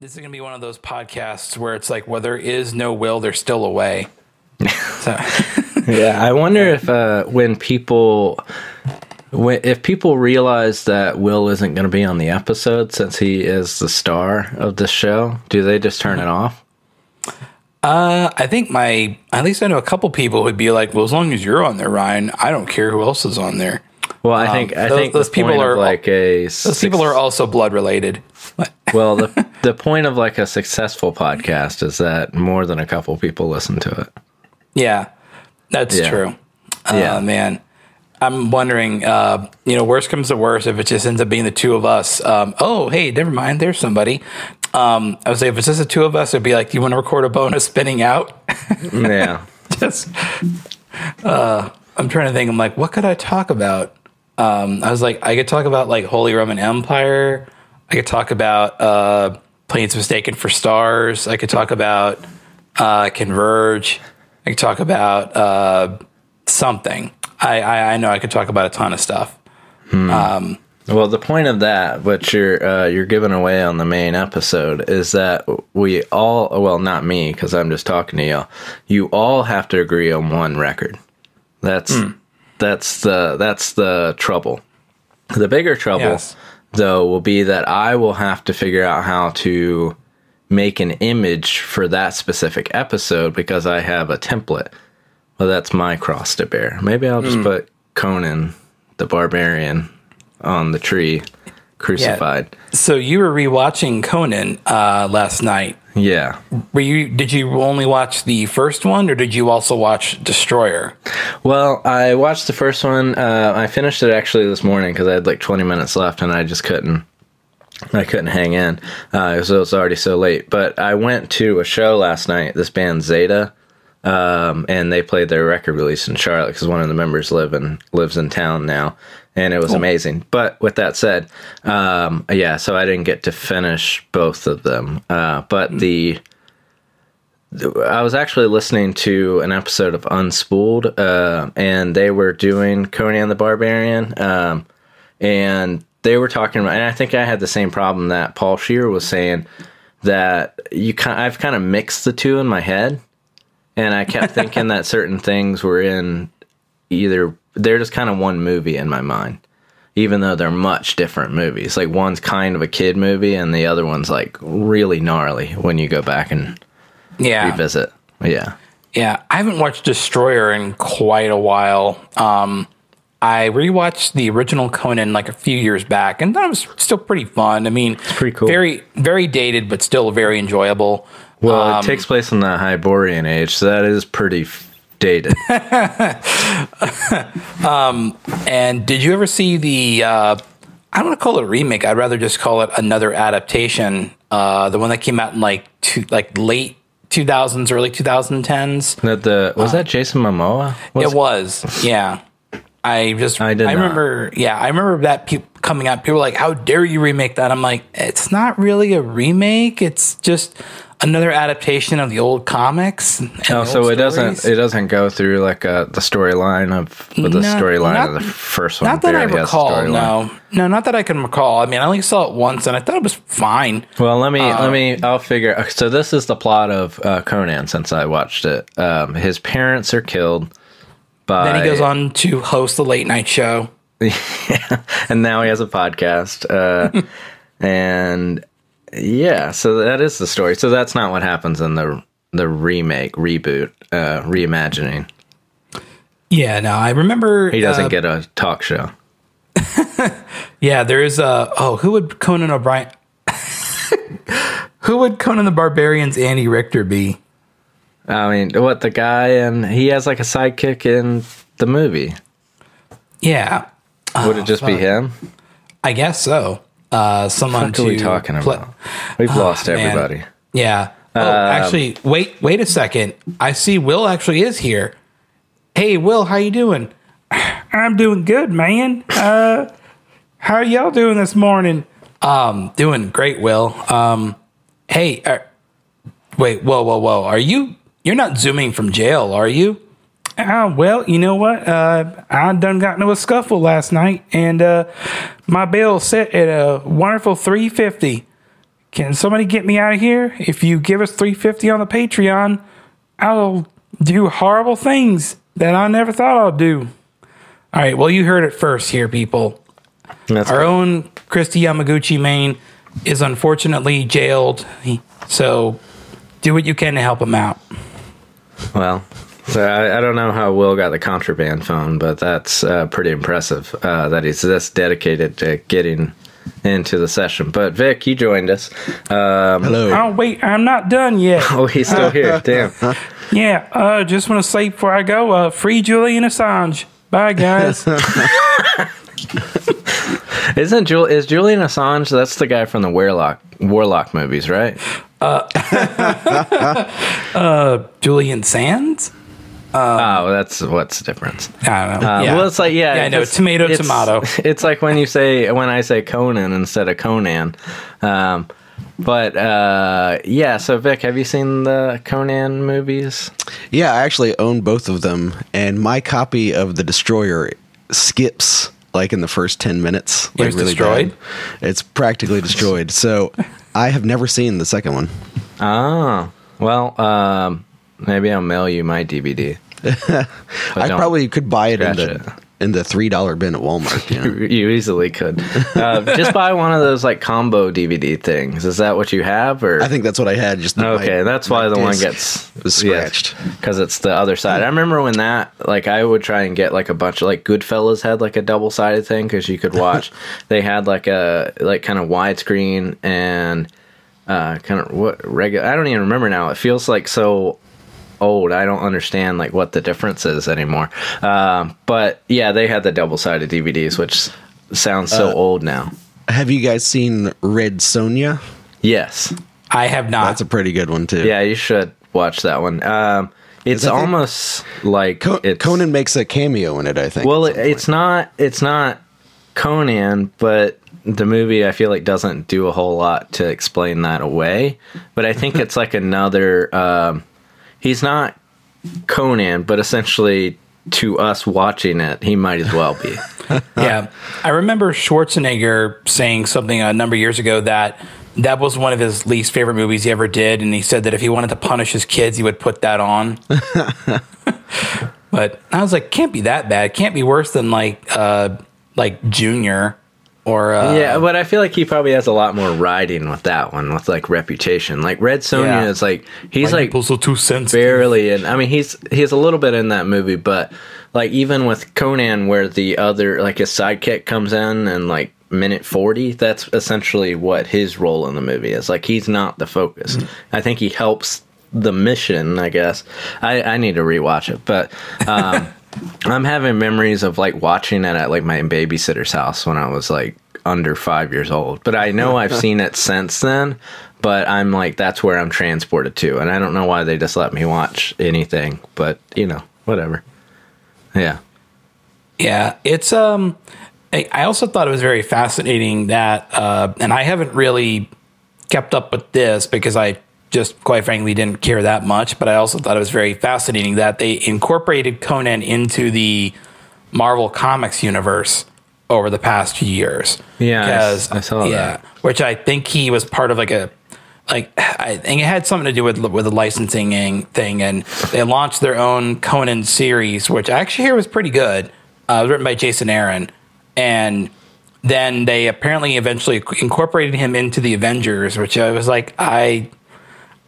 this is going to be one of those podcasts where it's like, well, there is no will, there's still a way. so, yeah, I wonder if uh, when people, when, if people realize that Will isn't going to be on the episode since he is the star of the show, do they just turn it off? Uh, I think my, at least I know a couple people would be like, well, as long as you're on there, Ryan, I don't care who else is on there. Well, I think I those- think those people are- like a Those people are also blood related. well the the point of like a successful podcast is that more than a couple people listen to it. Yeah, that's Yeah. true. Uh, Yeah. man. I'm wondering, uh, you know, worst comes to worst if it just ends up being the two of us. Um, oh, hey, never mind. There's somebody. Um, I would say if it's just the two of us, it'd be like, do you want to record a bonus spinning out? Yeah. just, uh, I'm trying to think. I'm like, what could I talk about? Um, I was like, I could talk about like Holy Roman Empire. I could talk about uh, Planes Mistaken for Stars. I could talk about uh, Converge. I could talk about uh, something. I, I I know I could talk about a ton of stuff. Well, the point of that, what you're uh, you're giving away on the main episode, is that we all, well, not me, because I'm just talking to y'all. You all have to agree on one record. That's that's the that's the trouble. The bigger trouble, Yes. though, will be that I will have to figure out how to make an image for that specific episode because I have a template. Well, that's my cross to bear. Maybe I'll just hmm. put Conan the Barbarian on the tree, crucified. So you were rewatching Conan uh, last night. Yeah. Were you? Did you only watch the first one, or did you also watch Destroyer? Well, I watched the first one. Uh, I finished it actually this morning because I had like 20 minutes left and I just couldn't. I couldn't hang in. Uh, so it was already so late. But I went to a show last night. This band Zeta, um, and they played their record release in Charlotte because one of the members live in lives in town now, and it was amazing. But with that said, um, yeah, so I didn't get to finish both of them. Uh, but the I was actually listening to an episode of Unspooled, uh, and they were doing Conan the Barbarian, um, and they were talking about, and I think I had the same problem that Paul Scheer was saying that you kind, I've kind of mixed the two in my head, and I kept thinking that certain things were in either they're just kind of one movie in my mind. Even though they're much different movies, like one's kind of a kid movie, and the other one's like really gnarly when you go back and Yeah, revisit. Yeah. Yeah, I haven't watched Destroyer in quite a while. Um, I rewatched the original Conan like a few years back, and that was still pretty fun. I mean, it's pretty cool. Very, very dated, but still very enjoyable. Well, Um, it takes place in the Hyborian age, so that is pretty f- dated. And did you ever see the? Uh, I don't want to call it a remake. I'd rather just call it another adaptation. Uh, the one that came out in like two, like late two thousands, early two thousand tens. that the was that Jason Momoa? Was It was, yeah. I just, I I, did not. remember, yeah, I remember that pe- coming out. People were like, "How dare you remake that?" I'm like, it's not really a remake. It's just another adaptation of the old comics. and Oh, so it doesn't it doesn't go through like uh, the storyline of with the No, storyline of the first one. Not that I barely has a recall. No, no, not that I can recall. I mean, I only saw it once, and I thought it was fine. Well, let me Uh, let me. I'll figure. So this is the plot of uh, Conan. Since I watched it, um, his parents are killed. By, Then he goes on to host the late night show. and now he has a podcast. Uh, and yeah, so that is the story. So that's not what happens in the the remake, reboot, uh, reimagining. Yeah, no, I remember He doesn't uh, get a talk show. Yeah, there is a. Oh, who would Conan O'Brien? who would Conan the Barbarian's Andy Richter be? I mean, what the guy and he has like a sidekick in the movie. Yeah, Would it just be him? I guess so. Uh, someone What are we to talking pla- about? We've lost man. everybody. Yeah. Oh, actually, wait, wait a second. I see Will actually is here. Hey, Will, how you doing? I'm doing good, man. Uh, how are y'all doing this morning? Um, doing great, Will. Um, hey, uh, wait, whoa, whoa, whoa. Are you? You're not zooming from jail, are you? Uh, well, you know what? Uh, I done got into a scuffle last night, and uh, my bill set at a wonderful three fifty. can somebody get me out of here? If you give us 350 on the Patreon, I'll do horrible things that I never thought I'd do. All right, well, you heard it first here, people. That's Our own Kristi Yamaguchi Main is unfortunately jailed. So do what you can to help him out. Well, so I, I don't know how Will got the contraband phone, but that's uh, pretty impressive uh, that he's this dedicated to getting into the session. But Vic, you joined us. Um, Hello. Oh, wait, I'm not done yet. oh, he's still here. Damn. Yeah, uh, just want to say before I go, uh, free Julian Assange. Bye, guys. Isn't Jul- is Julian Assange? That's the guy from the Warlock Warlock movies, right? Uh, Julian Sands? Oh, that's what's the difference. I don't know. Uh, yeah. Well, it's like yeah, Yeah, I know. it's- Tomato, it's- tomato. It's like when you say when I say Conan instead of Conan. Um, but uh, yeah, so Vic, have you seen the Conan movies? Yeah, I actually own both of them, and my copy of The Destroyer skips like in the first 10 minutes. It Like was destroyed? bad. It's practically destroyed. So I have never seen the second one. Oh, well, um, maybe I'll mail you my DVD. I probably could buy it in the in the three dollar bin at Walmart. You know? You easily could. Uh, just buy one of those like combo DVD things. Is that what you have, or I think that's what I had. Just my- Okay, that's why the one gets scratched. because it's the other side. I remember when that like I would try and get like a bunch of like Goodfellas had like a double sided thing because you could watch. they had like a like kind of widescreen and uh kind of what regular. I don't even remember now. It feels like so old. I don't understand like what the difference is anymore. Um, but yeah, they had the double sided DVDs, which sounds Uh, so old now. Have you guys seen Red Sonja? Yes. I have not. That's a pretty good one too. Yeah, you should watch that one. Um, it's that the- almost like Co- it's, Conan makes a cameo in it. I think. Well, at it's point. not. It's not Conan, but the movie I feel like doesn't do a whole lot to explain that away. But I think it's like another. Um, he's not Conan, but essentially to us watching it, he might as well be. yeah. I remember Schwarzenegger saying something a number of years ago that that was one of his least favorite movies he ever did. And he said that if he wanted to punish his kids, he would put that on. but I was like, can't be that bad. Can't be worse than like, uh, like Junior or, uh, yeah, but I feel like he probably has a lot more riding with that one, with like reputation. Like Red Sonja Yeah. is like he's my like nipples are too sensitive. barely and i mean he's he's a little bit in that movie but like even with conan where the other like his sidekick comes in and like minute 40 that's essentially what his role in the movie is like he's not the focus i think he helps the mission i guess i i need to rewatch it but um i'm having memories of like watching it at like my babysitter's house when i was like under five years old but i know i've seen it since then but i'm like that's where i'm transported to and i don't know why they just let me watch anything but you know whatever yeah Yeah, it's um. I I also thought it was very fascinating that, uh, and I haven't really kept up with this because I just quite frankly didn't care that much. But I also thought it was very fascinating that they incorporated Conan into the Marvel Comics universe over the past few years. Yeah, because I saw yeah, that. which I think he was part of like a like I think it had something to do with with the licensing thing, and they launched their own Conan series, which I actually hear was pretty good. Uh, it was written by Jason Aaron, and then they apparently eventually incorporated him into the Avengers, which I was like, I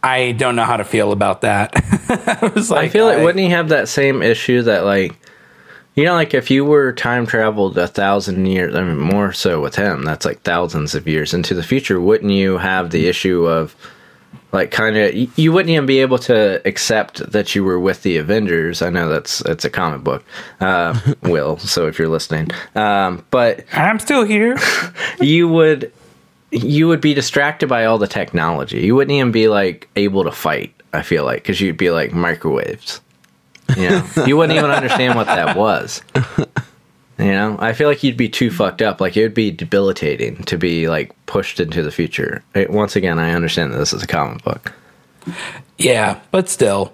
I don't know how to feel about that. I was like, I feel like wouldn't he have that same issue that like you know like if you were time traveled a thousand years I mean more so with him that's like thousands of years into the future wouldn't you have the issue of like kind of you wouldn't even be able to accept that you were with the Avengers I know that's it's a comic book uh will so if you're listening um but I'm still here. you would you would be distracted by all the technology. You wouldn't even be like able to fight. I feel like because you'd be like microwaves. You know, you wouldn't even understand what that was. You know, I feel like you'd be too fucked up. Like it would be debilitating to be like pushed into the future. It- once again, I understand that this is a comic book, yeah, but still,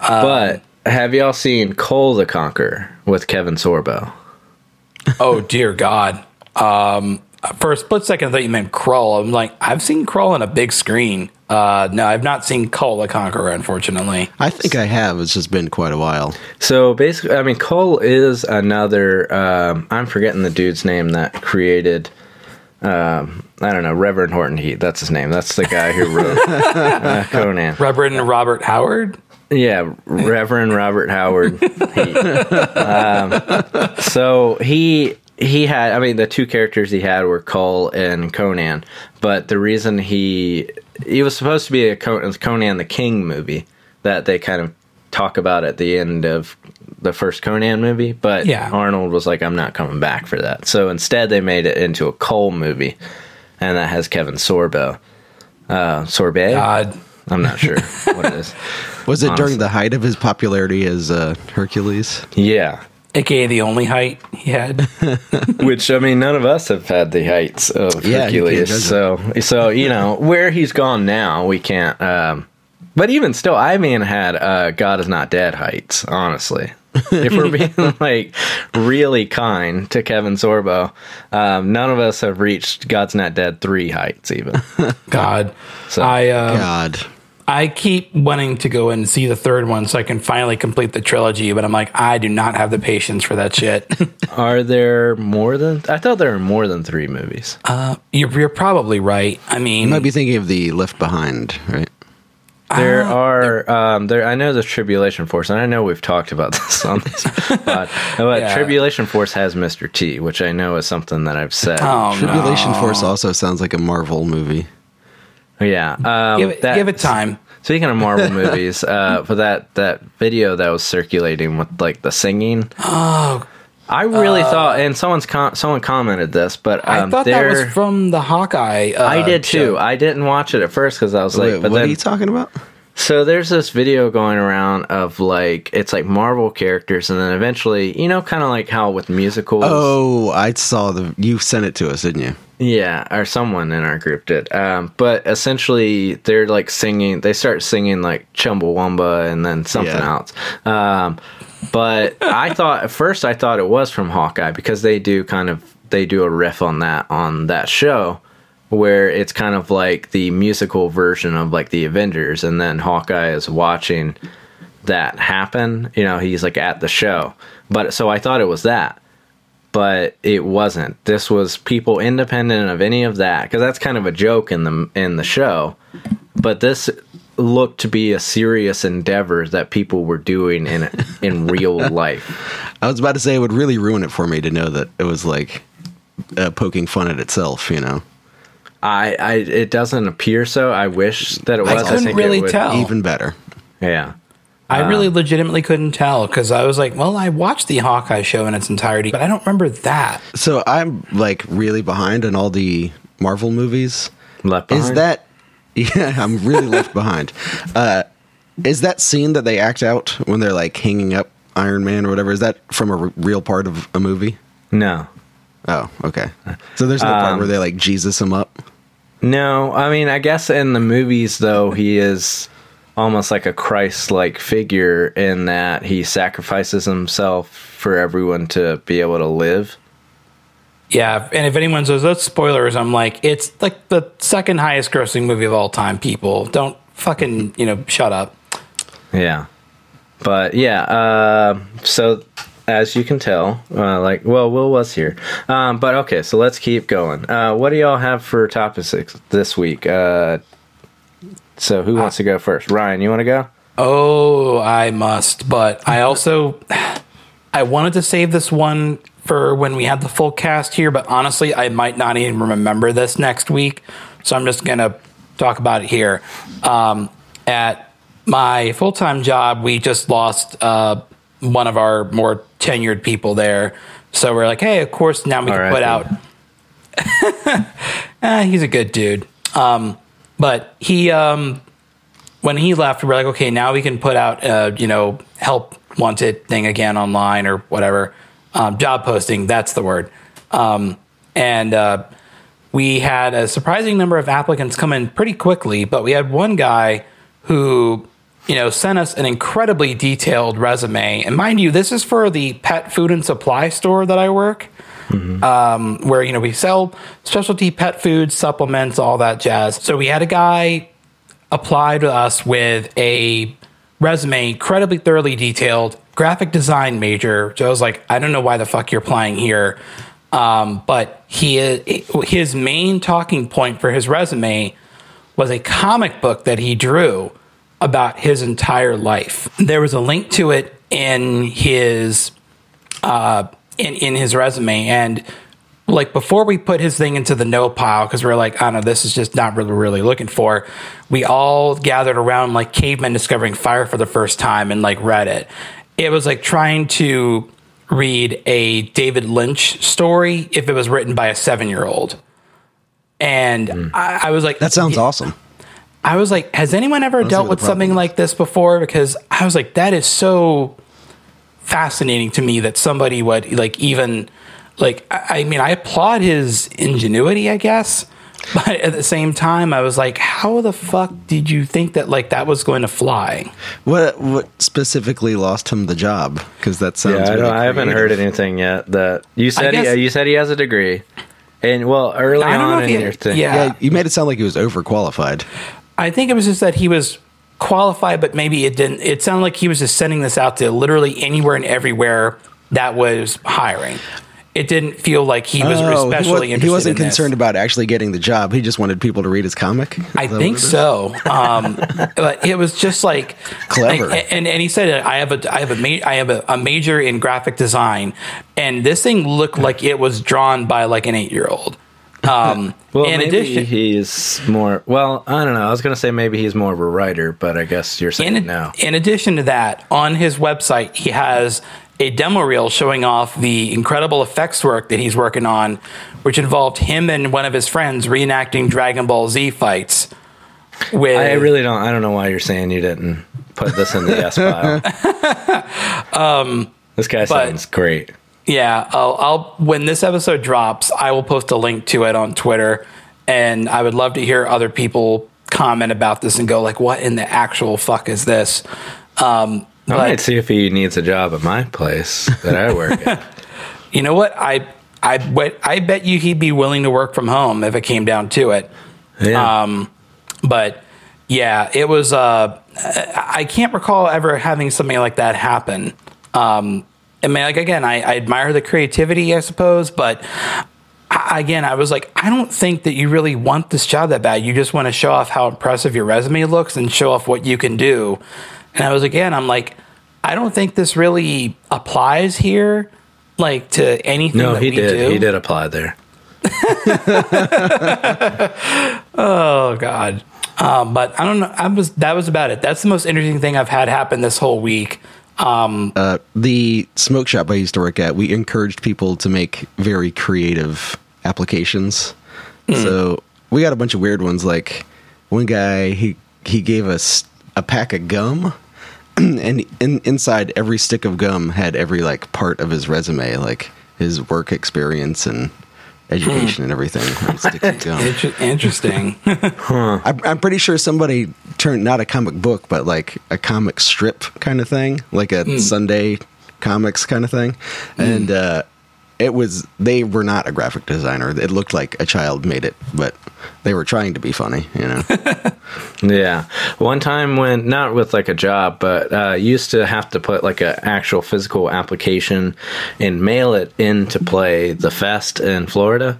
but have y'all seen Kull the Conqueror with Kevin Sorbo? oh dear God. Um, for a split second, I thought you meant Crawl. I'm like, I've seen Crawl on a big screen. Uh, no, I've not seen Kull the Conqueror, unfortunately. I think I have. It's just been quite a while. So basically, I mean, Kull is another. Um, I'm forgetting the dude's name that created. Um, I don't know, Reverend Horton Heat. That's his name. That's the guy who wrote uh, Conan. Reverend Robert Howard. Yeah, Reverend Robert Howard. Heat. Um, so he he had. I mean, the two characters he had were Kull and Conan. But the reason he he was supposed to be a Conan the King movie that they kind of talk about at the end of the first Conan movie, but Yeah. Arnold was like, "I'm not coming back for that." So instead, they made it into a Kull movie, and that has Kevin Sorbo. Uh, Sorbet. God. I'm not sure what it is. Was it Honestly. during the height of his popularity as uh, Hercules? Yeah, AKA the only height he had. which I mean, none of us have had the heights of Yeah, Hercules. judge So, so you know where he's gone now, we can't. Um, but even still, I mean, had uh, God is not dead heights. Honestly, if we're being like really kind to Kevin Sorbo, um, none of us have reached God's not dead three heights even. God. So- I uh, God. I keep wanting to go and see the third one so I can finally complete the trilogy, but I'm like, I do not have the patience for that shit. Are there more than? I thought there were more than three movies. uh, you're, you're probably right. I mean, You might be thinking of the Left Behind, right? There Ah, are um, there. I know the Tribulation Force, and I know we've talked about this on this pod. But Yeah. Tribulation Force has Mr. T, which I know is something that I've said. oh, Tribulation no. Force also sounds like a Marvel movie. Yeah, um, Give it, that- give it time. Speaking of Marvel movies, uh, for that that video that was circulating with like the singing, Oh, I really thought, and someone's com- someone commented this, but I um, thought that was from the Hawkeye. Uh, I did too. show. I didn't watch it at first because I was like, Wait, but what then are you talking about? So there's this video going around of like it's like Marvel characters, and then eventually, you know, kind of like how with musicals. Oh, I saw the. You sent it to us, didn't you? Yeah, or someone in our group did. Um, but essentially, they're like singing. They start singing like Chumbawamba and then something Yeah. else. Um, but I thought at first I thought it was from Hawkeye because they do kind of they do a riff on that on that show where it's kind of like the musical version of like the Avengers, and then Hawkeye is watching that happen. You know, he's like at the show. But so I thought it was that but it wasn't. This was people independent of any of that because that's kind of a joke in the in the show. But this looked to be a serious endeavor that people were doing in in real life. I was about to say it would really ruin it for me to know that it was like uh, poking fun at itself. You know, I, I it doesn't appear so. I wish that it was. I couldn't think really would- tell. Even better. Yeah. I Um, really legitimately couldn't tell because I was like, well, I watched the Hawkeye show in its entirety, but I don't remember that. So I'm like really behind on all the Marvel movies. Left Is that? Yeah, I'm really left behind. Uh, is that scene that they act out when they're like hanging up Iron Man or whatever? Is that from a r- real part of a movie? no? Oh, okay. So there's no part Um, where they like Jesus him up. No, I mean, I guess in the movies though, he is almost like a Christ-like figure in that he sacrifices himself for everyone to be able to live. Yeah, and if anyone says that's spoilers, I'm like, it's like the second highest grossing movie of all time. People don't fucking you know shut up. Yeah, but yeah. Uh, so as you can tell, uh, like, well, Will was here, um, but okay. So let's keep going. Uh, what do y'all have for topics this week? So who wants to go first? Ryan, you want to go? Oh, I must, but I also I wanted to save this one for when we had the full cast here, but honestly, I might not even remember this next week, so I'm just gonna talk about it here. Um, at my full time job, we just lost uh, one of our more tenured people there, so we're like, hey, of course now we can R.I.P. put out. Eh, he's a good dude. Um, but he um, when he left, we were like, okay, now we can put out, uh, you know, help wanted thing again online or whatever. Um, job posting, that's the word. Um, and uh, we had a surprising number of applicants come in pretty quickly, but we had one guy who, you know, sent us an incredibly detailed resume. And mind you, this is for the pet food and supply store that I work. Um, where you know we sell specialty pet food, supplements, all that jazz. So we had a guy apply to us with a resume, incredibly thoroughly detailed, graphic design major. So I was like, I don't know why the fuck you're applying here. Um, but he his main talking point for his resume was a comic book that he drew about his entire life. There was a link to it in his uh, in in his resume, and like before we put his thing into the no pile because we are like, I don't know, this is just not really really looking for. We all gathered around like cavemen discovering fire for the first time and like read it. It was like trying to read a David Lynch story if it was written by a seven year old. And mm. I, I, was like, that sounds yeah. awesome. I was like, has anyone ever dealt with something like this before? Because I was like, that is so fascinating to me that somebody would like even like. I, I mean, I applaud his ingenuity, I guess, but at the same time, I was like, how the fuck did you think that like that was going to fly? What what specifically lost him the job? Because that sounds. Yeah, really I, I, haven't heard anything yet. That you said guess, he, you said he has a degree, and well, early on in your thing, yeah. yeah, you made it sound like he was overqualified. I think it was just that he was qualified, but maybe it didn't. It sounded like he was just sending this out to literally anywhere and everywhere that was hiring. It didn't feel like he was oh, especially he, was, he wasn't in concerned this. about actually getting the job. He just wanted people to read his comic. I think so. Um, but it was just like clever. Like, and and he said, "I have a I have a ma- I have a, a major in graphic design," and this thing looked like it was drawn by like an eight year old. Um, well, in maybe addition, he's more. Well, I don't know. I was going to say maybe he's more of a writer, but I guess you're saying in, no. In addition to that, on his website, he has a demo reel showing off the incredible effects work that he's working on, which involved him and one of his friends reenacting Dragon Ball Z fights. With I really don't. I don't know why you're saying you didn't put this in the S file. um, this guy but, sounds great. Yeah, I'll, I'll when this episode drops, I will post a link to it on Twitter, and I would love to hear other people comment about this and go like, "What in the actual fuck is this?" Um, I might see if he needs a job at my place that I work at. You know what? I I I bet you he'd be willing to work from home if it came down to it. Yeah. Um, but yeah, it was. Uh, I can't recall ever having something like that happen. Um, I mean, like again, I, I admire the creativity, I suppose, but I, again, I was like, I don't think that you really want this job that bad. You just want to show off how impressive your resume looks and show off what you can do. And I was again, I'm like, I don't think this really applies here, like to anything. No, he did. Do. He did apply there. oh God. Um, but I don't know. I was that was about it. That's the most interesting thing I've had happen this whole week. Um, uh, the smoke shop I used to work at, we encouraged people to make very creative applications. Mm. So we got a bunch of weird ones. Like one guy, he he gave us a pack of gum, and in, inside every stick of gum had every like part of his resume, like his work experience and education and everything. Interesting. huh. I'm, I'm, pretty sure somebody turned not a comic book, but like a comic strip kind of thing, like a mm. Sunday comics kind of thing, mm. and uh, it was they were not a graphic designer. It looked like a child made it, but they were trying to be funny, you know. yeah. One time when not with like a job, but uh, used to have to put like an actual physical application and mail it in to play the fest in Florida.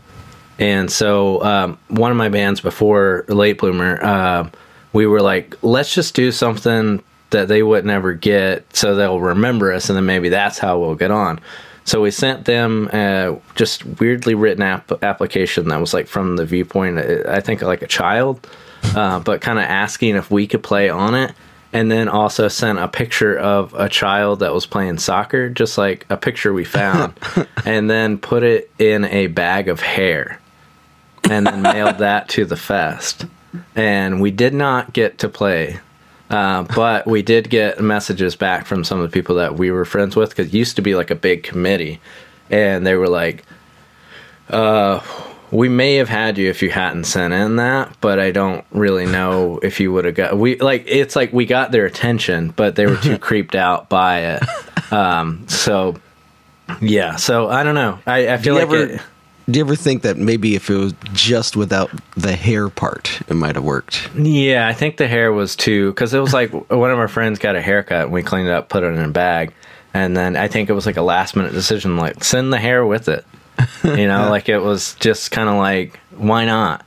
And so um, one of my bands before Late Bloomer, uh, we were like, let's just do something that they would never get, so they'll remember us, and then maybe that's how we'll get on. So we sent them uh, just weirdly written app- application that was like from the viewpoint, uh, I think like a child, uh, but kind of asking if we could play on it. And then also sent a picture of a child that was playing soccer, just like a picture we found, and then put it in a bag of hair, and then mailed that to the fest. And we did not get to play uh, but we did get messages back from some of the people that we were friends with because it used to be like a big committee, and they were like, uh, "We may have had you if you hadn't sent in that, but I don't really know if you would have got we like it's like we got their attention, but they were too creeped out by it. Um, so Yeah, so I don't know. I, I feel like ever- it, Do you ever think that maybe if it was just without the hair part, it might have worked? Yeah, I think the hair was too because it was like one of our friends got a haircut and we cleaned it up, put it in a bag, and then I think it was like a last minute decision, like send the hair with it. You know, like it was just kind of like why not?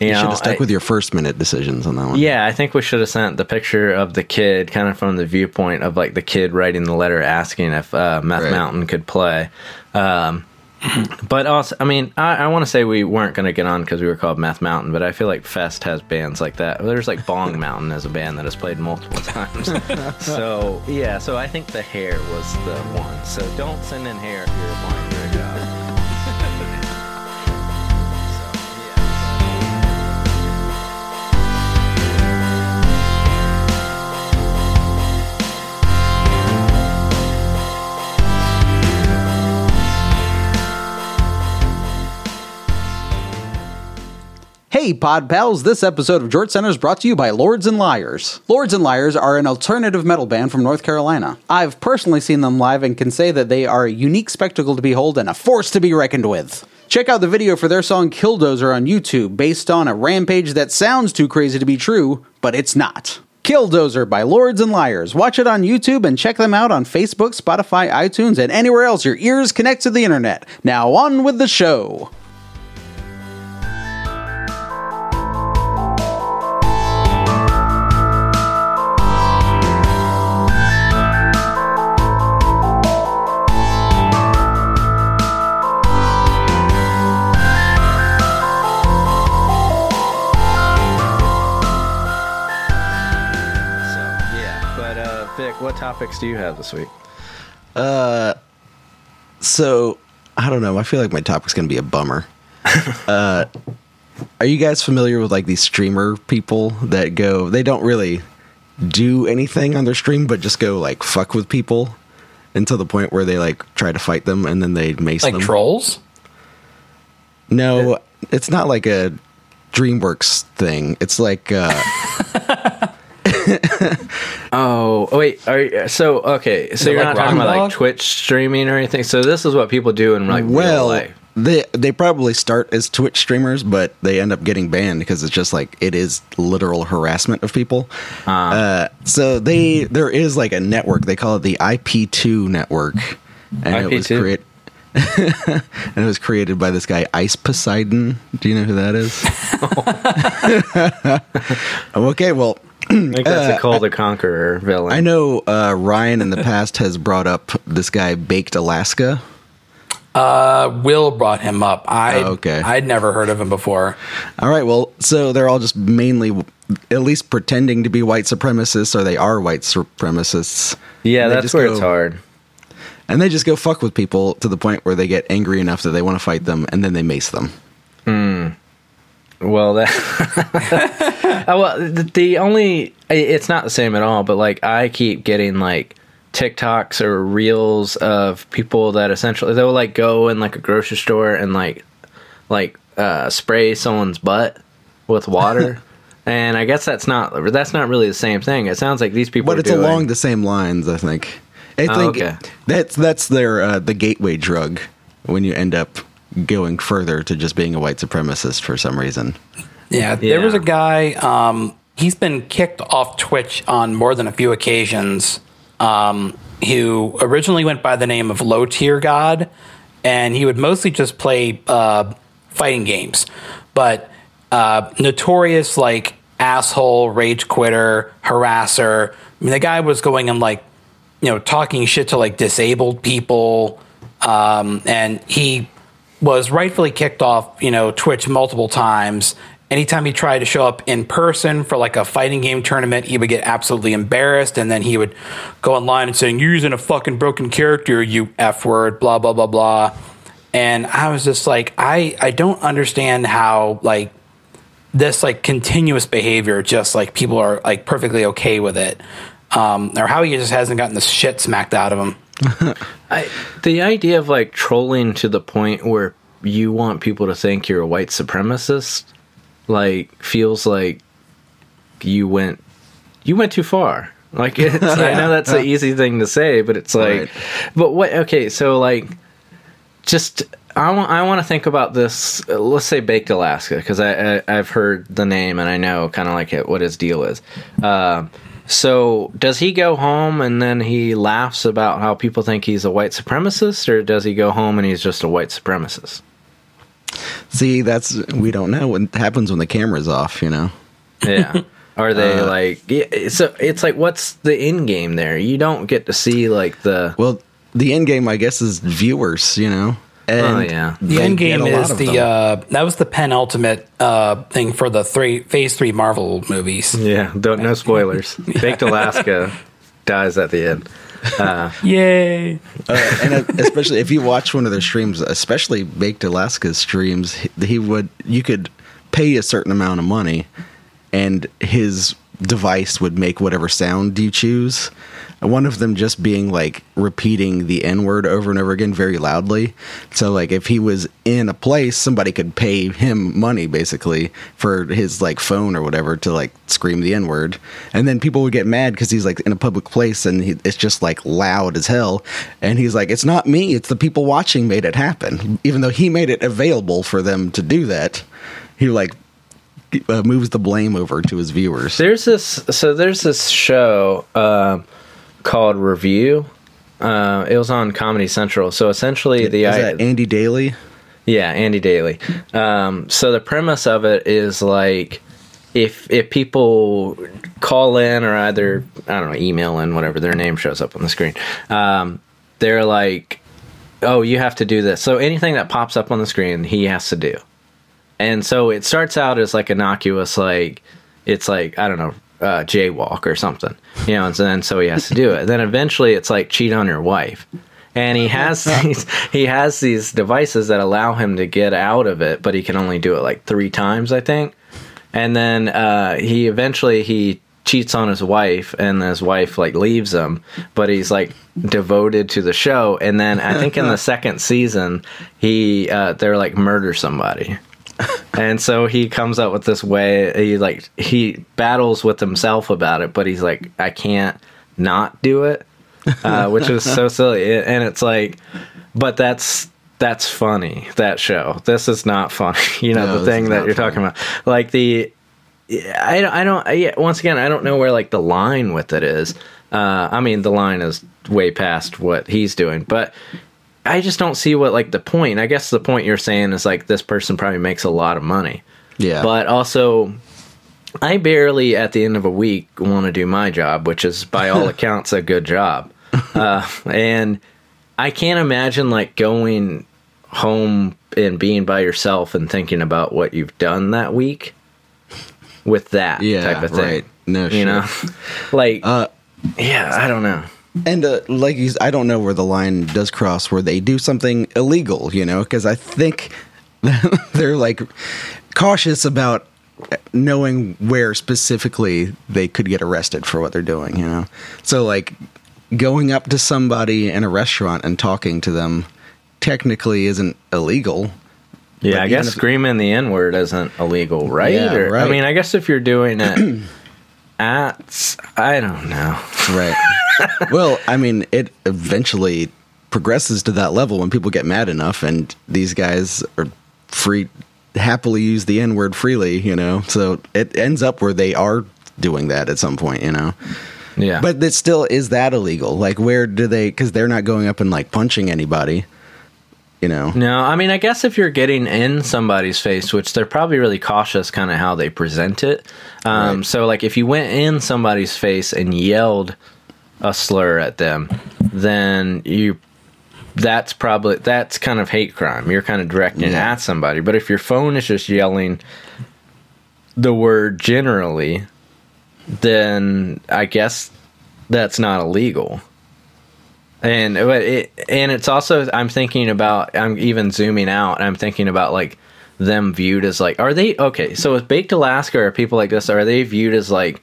You, You, know, should have stuck I- with your first minute decisions on that one. Yeah, I think we should have sent the picture of the kid kind of from the viewpoint of like the kid writing the letter asking if uh, Meth Right. Mountain could play. Um, but also, I mean, I, I want to say we weren't going to get on because we were called Meth Mountain, but I feel like Fest has bands like that. There's like Bong Mountain as a band that has played multiple times. so, yeah, so I think the hair was the one. So don't send in hair if you're applying for a job. Hey, Pod Pals, this episode of Jort Center is brought to you by Lords and Liars. Lords and Liars are an alternative metal band from North Carolina. I've personally seen them live and can say that they are a unique spectacle to behold and a force to be reckoned with. Check out the video for their song Killdozer on YouTube, based on a rampage that sounds too crazy to be true, but it's not. Killdozer by Lords and Liars. Watch it on YouTube and check them out on Facebook, Spotify, iTunes, and anywhere else your ears connect to the internet. Now on with the show. Topics do you have this week? Uh, So I don't know. I feel like my topic's going to be a bummer. uh, are you guys familiar with like these streamer people that go? They don't really do anything on their stream, but just go like fuck with people until the point where they like try to fight them and then they mace Like them. trolls? no, it's not like a DreamWorks thing. It's like uh, Oh, wait. Are you, so okay? So it you're like not talking about like Twitch streaming or anything. So this is what people do in like real well, life. they they probably start as Twitch streamers, but they end up getting banned because it's just like it is literal harassment of people. Uh, so they there is like a network. They call it the IP2 network, and it was IP2? created. and it was created by this guy Ice Poseidon. Do you know who that is? okay, well, I think that's a Kull the Conqueror villain. I know uh, Ryan in the past has brought up this guy Baked Alaska. Uh, Will brought him up. I Oh, okay. I'd never heard of him before. All right, well, so they're all just mainly, at least pretending to be white supremacists, or they are white supremacists. Yeah, that's where go- it's hard. And they just go fuck with people to the point where they get angry enough that they want to fight them, and then they mace them. Well, that. Oh, well, the, the only it's not the same at all. But like, I keep getting like TikToks or reels of people that essentially they'll like go in like a grocery store and like like uh, spray someone's butt with water. and I guess that's not that's not really the same thing. It sounds like these people, But it's doing, along the same lines, I think. I Oh, think okay. that's that's their uh, the gateway drug when you end up going further to just being a white supremacist for some reason. Yeah, there was a guy. Um, he's been kicked off Twitch on more than a few occasions. Um, who originally went by the name of Low Tier God, and he would mostly just play uh, fighting games. But uh, notorious like asshole, rage quitter, harasser. I mean, the guy was going and like you know talking shit to like disabled people, um, and he was rightfully kicked off you know Twitch multiple times. Anytime he tried to show up in person for like a fighting game tournament, he would get absolutely embarrassed, and then he would go online and saying, "You're using a fucking broken character, you f word," blah blah blah blah. And I was just like, I I don't understand how like this like continuous behavior just like people are like perfectly okay with it um, or how he just hasn't gotten the shit smacked out of him I, the idea of like trolling to the point where you want people to think you're a white supremacist like feels like you went you went too far like it's, i know that's an easy thing to say but it's like Right. but what okay so like just I want I want to think about this. uh, Let's say Baked Alaska because I, I I've heard the name and I know kind of like it, what his deal is. Uh, so does he go home and then he laughs about how people think he's a white supremacist, or does he go home and he's just a white supremacist? See, that's we don't know what happens when the camera's off. You know. Yeah. Are they uh, like yeah, so? It's like what's the end game there? You don't get to see like the. Well, the end game, I guess, is viewers. You know. And Oh, yeah. The end game is the uh, that was the penultimate uh, thing for the three phase three Marvel movies. Yeah, don't no spoilers. Baked Alaska dies at the end. Yay! Uh, and uh, especially if you watch one of their streams, especially Baked Alaska's streams, he, he would you could pay a certain amount of money, and his device would make whatever sound you choose. One of them just being like repeating the N word over and over again very loudly. So like if he was in a place, somebody could pay him money basically for his like phone or whatever to like scream the N word, and then people would get mad because he's like in a public place and he, it's just like loud as hell. And he's like, "It's not me; it's the people watching made it happen." Even though he made it available for them to do that, he like uh, moves the blame over to his viewers. There's this so there's this show uh, called Review. Uh, it was on Comedy Central. So essentially, the Is that Andy Daly? Yeah, Andy Daly. Um, so the premise of it is like if if people call in or either I don't know email in whatever their name shows up on the screen, um, they're like, oh, you have to do this. So anything that pops up on the screen, he has to do. And so it starts out as like innocuous, like it's like I don't know, uh, jaywalk or something, you know. And then so he has to do it. Then eventually it's like cheat on your wife, and he has these he has these devices that allow him to get out of it, but he can only do it like three times, I think. And then uh, he eventually he cheats on his wife, and his wife like leaves him, but he's like devoted to the show. And then I think in the second season, he uh, they're like murder somebody. And so he comes up with this way he like he battles with himself about it but he's like i can't not do it uh, which is so silly and it's like but that's that's funny that show this is not funny you know No, the thing that you're funny. talking about like the I don't, I don't, I, yeah, once again, I don't know where like the line with it is. Uh, I mean, the line is way past what he's doing, but I just don't see what like the point. I guess the point you're saying is like this person probably makes a lot of money, Yeah, but also I barely at the end of a week want to do my job, which is by all accounts a good job. Uh, and I can't imagine like going home and being by yourself and thinking about what you've done that week with that Yeah, type of thing. right. No you shit. know, like Uh, yeah, I don't know. And uh, like you, I don't know where the line does cross where they do something illegal, you know, because I think they're like cautious about knowing where specifically they could get arrested for what they're doing, you know. So like going up to somebody in a restaurant and talking to them technically isn't illegal. Yeah, I guess if- screaming the N word isn't illegal, right? Yeah, Or- I mean, I guess if you're doing it at, I don't know. Right. well, I mean, it eventually progresses to that level when people get mad enough, and these guys are free, happily use the N word freely, you know. So it ends up where they are doing that at some point, you know. Yeah, But it still is that illegal? Like, where do they? Because they're not going up and like punching anybody, you know. No, I mean, I guess if you're getting in somebody's face, which they're probably really cautious, kind of how they present it. Um, Right. So, like, if you went in somebody's face and yelled a slur at them, then you that's probably that's kind of hate crime. You're kind of directing Yeah. at somebody. But if your phone is just yelling the word generally, then I guess that's not illegal. And but it, and it's also I'm thinking about I'm even zooming out. I'm thinking about like them viewed as like are they okay? So with Baked Alaska or people like this are they viewed as like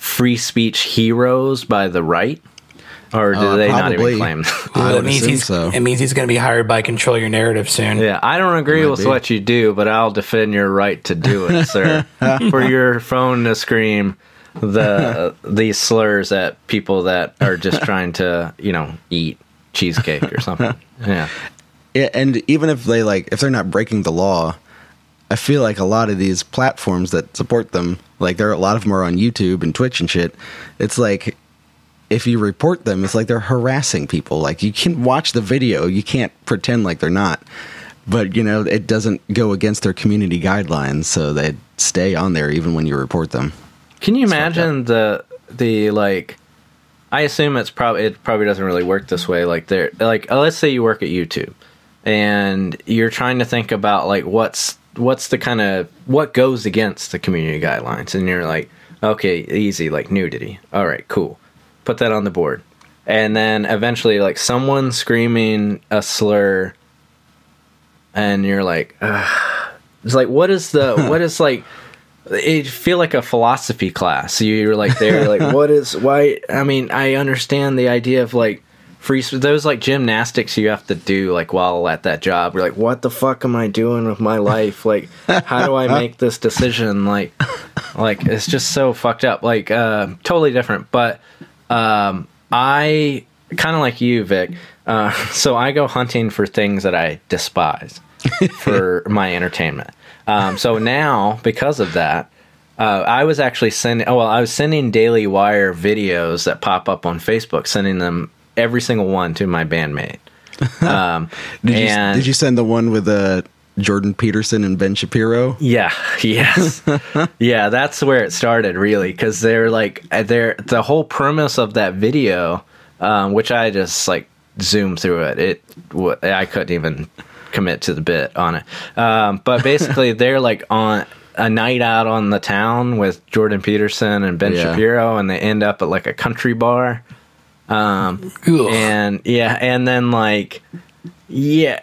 free speech heroes by the right, or do Uh, they not even claim? I it means he's so. it means he's going to be hired by Control Your Narrative soon. Yeah, I don't agree with be. what you do, but I'll defend your right to do it, sir. For your phone to scream the these slurs at people that are just trying to, you know, eat cheesecake or something. Yeah. Yeah, and even if they like if they're not breaking the law, I feel like a lot of these platforms that support them, like there are a lot of them are on YouTube and Twitch and shit. It's like if you report them, it's like they're harassing people. Like you can watch the video, you can't pretend like they're not. But you know, it doesn't go against their community guidelines, so they stay on there even when you report them. Can you imagine the the like? I assume it's probably it probably doesn't really work this way. Like they're like uh, let's say you work at YouTube, and you're trying to think about like what's what's the kind of what goes against the community guidelines, and you're like, okay, easy, like nudity. All right, cool, put that on the board, and then eventually like someone screaming a slur, and you're like, Ugh. it's like what is the what is like it feel like a philosophy class. You're like there, like what is why? I mean, I understand the idea of like free those like gymnastics you have to do like while at that job. You're like, what the fuck am I doing with my life? Like, how do I make this decision? Like, like it's just so fucked up. Like, uh, totally different. But um, I kind of like you, Vic. Uh, so I go hunting for things that I despise for my entertainment. Um, so now, because of that, uh, I was actually sending. Oh well, I was sending Daily Wire videos that pop up on Facebook, sending them every single one to my bandmate. Um, Did you, did you send the one with uh, Jordan Peterson and Ben Shapiro? yeah, yes, yeah, that's where it started, really, because they're like they're the whole premise of that video, um, which I just like zoomed through it. It I couldn't even commit to the bit on it, um, but basically they're like on a night out on the town with Jordan Peterson and Ben Yeah. Shapiro, and they end up at like a country bar. Um, and yeah, and then like yeah,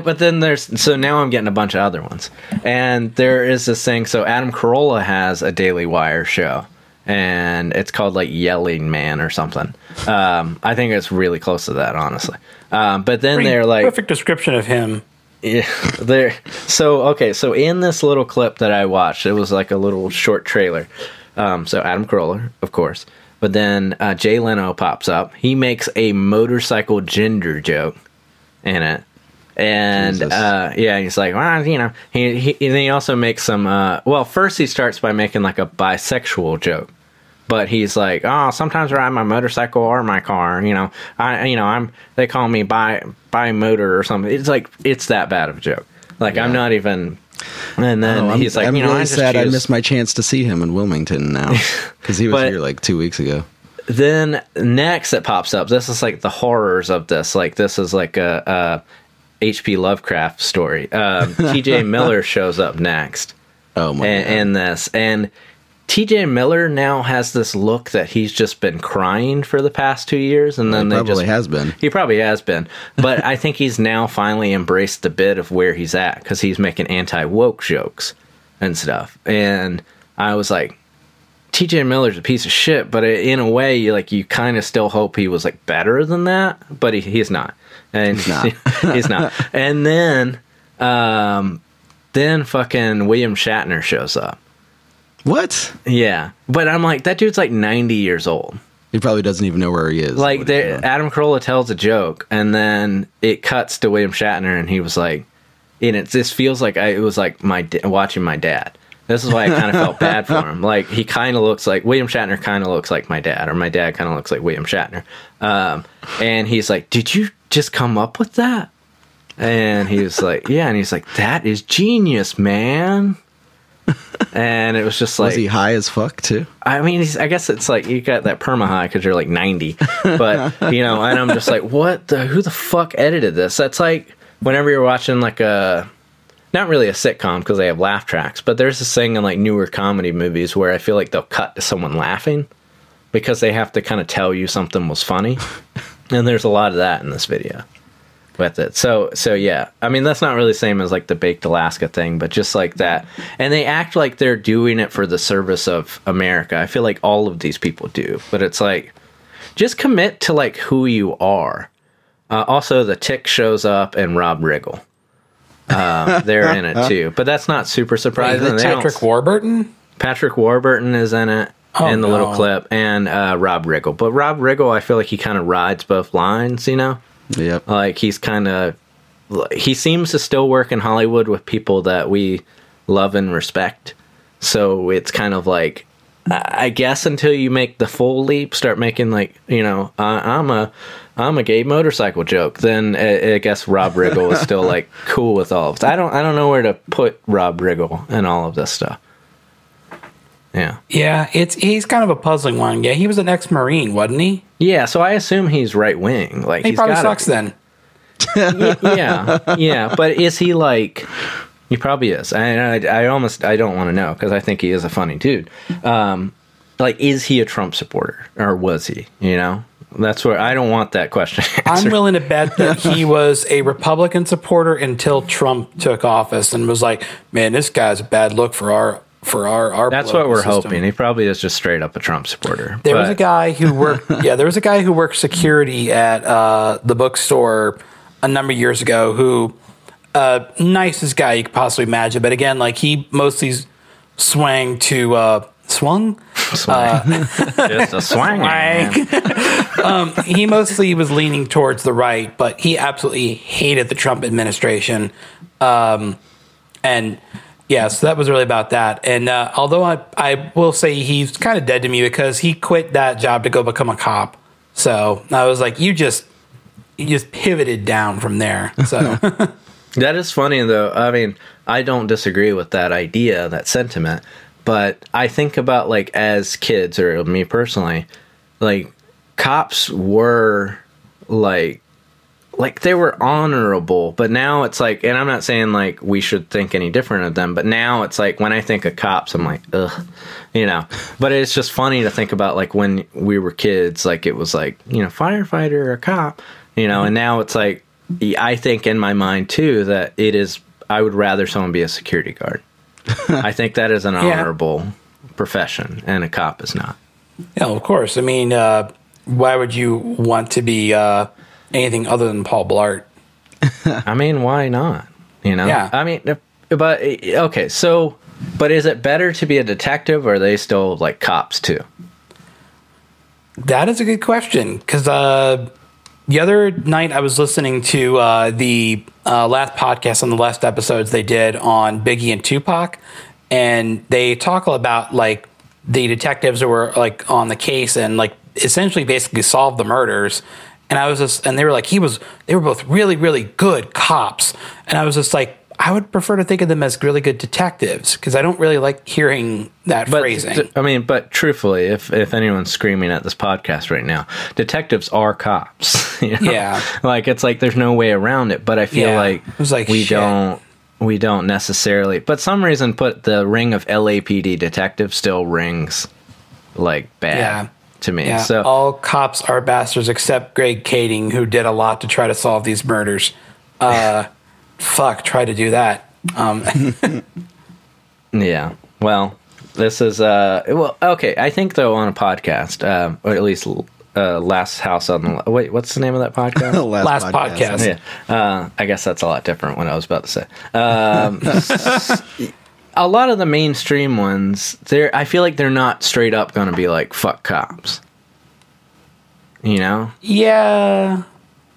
but then there's so now I'm getting a bunch of other ones, and there is this thing. So Adam Carolla has a Daily Wire show, and it's called like Yelling Man or something. Um, I think it's really close to that, honestly. Um, but then Pretty they're like, perfect description of him. yeah, there. So okay, so in this little clip that I watched, it was like a little short trailer. Um, so Adam Carolla, of course, but then uh, Jay Leno pops up. He makes a motorcycle gender joke in it, and uh, yeah, he's like, well, you know, he, he and he also makes some. Uh, well, first he starts by making like a bisexual joke. But he's like, oh, sometimes I ride my motorcycle or my car. You know, I, you know, I'm. They call me by by motor or something. It's like it's that bad of a joke. Like I'm not even. And then Oh, he's like, I'm you know, really I sad I missed my chance to see him in Wilmington now because he was But- here like two weeks ago. then next it pops up this is like the horrors of this like this is like a, a hp lovecraft story um, tj miller shows up next Oh my and, god! and this and tj miller now has this look that he's just been crying for the past two years and then He probably just has been. he probably has been but i think he's now finally embraced the bit of where he's at because he's making anti-woke jokes and stuff and i was like TJ Miller's a piece of shit, but in a way, you like you kind of still hope he was like better than that, but he, he's not, and he's not. he's not. And then, um, then fucking William Shatner shows up. What? Yeah, but I'm like that dude's like 90 years old. He probably doesn't even know where he is. Like there. Adam Carolla tells a joke, and then it cuts to William Shatner, and he was like, "And it this feels like I, it was like my watching my dad." This is why I kind of felt bad for him. Like he kind of looks like William Shatner, kind of looks like my dad, or my dad kind of looks like William Shatner. Um, and he's like, "Did you just come up with that?" And he was like, "Yeah," and he's like, "That is genius, man." And it was just like was he high as fuck too? I mean, he's, I guess it's like you got that perma high because you're like 90, but you know, and I'm just like, what the? Who the fuck edited this? That's like whenever you're watching like a, not really a sitcom because they have laugh tracks, but there's this thing in like newer comedy movies where I feel like they'll cut to someone laughing because they have to kind of tell you something was funny, and there's a lot of that in this video with it. So so yeah, I mean that's not really the same as like the baked Alaska thing, but just like that. And they act like they're doing it for the service of America. I feel like all of these people do, but it's like just commit to like who you are. Uh, also, the Tick shows up and Rob Riggle. Um, they're in it too, but that's not super surprising. They don't- Patrick Warburton. Patrick Warburton is in it Oh, in the little clip, and uh, Rob Riggle. But Rob Riggle, I feel like he kind of rides both lines, you know Yep. like he's kind of he seems to still work in Hollywood with people that we love and respect. So it's kind of like I guess until you make the full leap, start making like you know I, I'm a I'm a gay motorcycle joke. Then I, I guess Rob Riggle is still like cool with all of it. I don't I don't know where to put Rob Riggle and all of this stuff. Yeah. Yeah, it's he's kind of a puzzling one. Yeah, he was an ex-marine, wasn't he? Yeah, so I assume he's right wing. Like He probably sucks be. then. Yeah, yeah. But is he like? He probably is. I I, I almost I don't want to know because I think he is a funny dude. Um, like, is he a Trump supporter or was he? You know, that's where I don't want that question. I'm willing to bet that he was a Republican supporter until Trump took office and was like, "Man, this guy's a bad look for our for our our." That's what we're system." hoping. He probably is just straight up a Trump supporter. There was a guy who worked. yeah, there was a guy who worked security at uh, the bookstore a number of years ago. Who, uh, nicest guy you could possibly imagine. But again, like he mostly swang to uh, swung. just a swang. um, he mostly was leaning towards the right, but he absolutely hated the Trump administration. Um, and yeah, so that was really about that. And uh, although I, I will say he's kind of dead to me because he quit that job to go become a cop. So I was like, you just you just pivoted down from there. So That is funny though. I mean, I don't disagree with that idea, that sentiment, but I think about like as kids or me personally, like cops were like like they were honorable, but now it's like and I'm not saying like we should think any different of them, but now it's like when I think of cops, I'm like, ugh. You know. But it's just funny to think about like when we were kids, like it was like, you know, firefighter or cop, you know, and now it's like I think in my mind too that it is I would rather someone be a security guard. I think that is an honorable profession and a cop is not. yeah, of course. I mean, uh, why would you want to be uh, anything other than Paul Blart? I mean, why not? You know? Yeah. I mean, but okay, so but is it better to be a detective or are they still like cops too? That is a good question because uh, the other night I was listening to uh, the uh, last podcast on the last episodes they did on Biggie and Tupac, and they talk about like the detectives who were like on the case and like essentially basically solved the murders. And I was just, and they were like, he was, they were both really, really good cops. And I was just like, I would prefer to think of them as really good detectives because I don't really like hearing that But phrasing. th- I mean, but truthfully, if if anyone's screaming at this podcast right now, detectives are cops. you know? Yeah. like it's like there's no way around it. But I feel Yeah. like It was like, we shit. don't we don't necessarily. But some reason put the ring of LAPD detective still rings like bad Yeah. To me. Yeah, so all cops are bastards except Greg Kading, who did a lot to try to solve these murders. Uh, fuck, try to do that. Um, Yeah. Well, this is uh well okay. I think though on a podcast, um, or at least uh, last house on the wait. What's the name of that podcast? Last podcast. yeah. Uh, I guess that's a lot different. What I was about to say. Um, a lot of the mainstream ones, they're I feel like they're not straight up going to be like fuck cops. You know, yeah,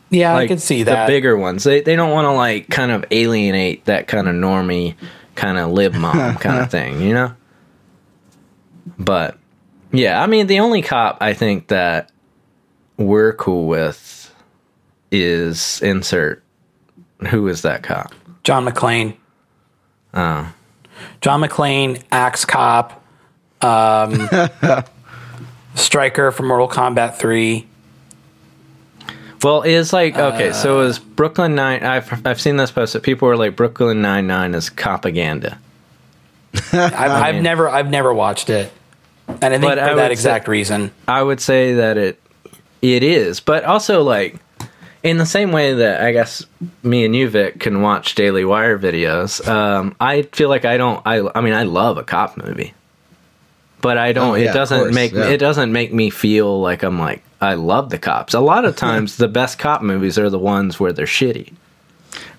yeah, I can see that. the bigger ones. They they don't want to like kind of alienate that kind of normie kind of lib mom kind of thing, you know. But yeah, I mean the only cop I think that we're cool with is insert. Who is that cop? John McClane. Oh, John McClane, Axe Cop, um, Stryker from Mortal Kombat 3. well, it's like okay. so is Brooklyn Nine? I've I've seen this posted. People were like Brooklyn Nine Nine is propaganda. I've, I've never, I've never watched it, and I think for I that exact say- reason. I would say that it it is, but also like in the same way that I guess me and you Vic can watch Daily Wire videos. Um, I feel like I don't. I I mean I love a cop movie, but I don't. Oh, yeah, it doesn't make yeah. it doesn't make me feel like I'm like I love the cops. A lot of times the best cop movies are the ones where they're shitty.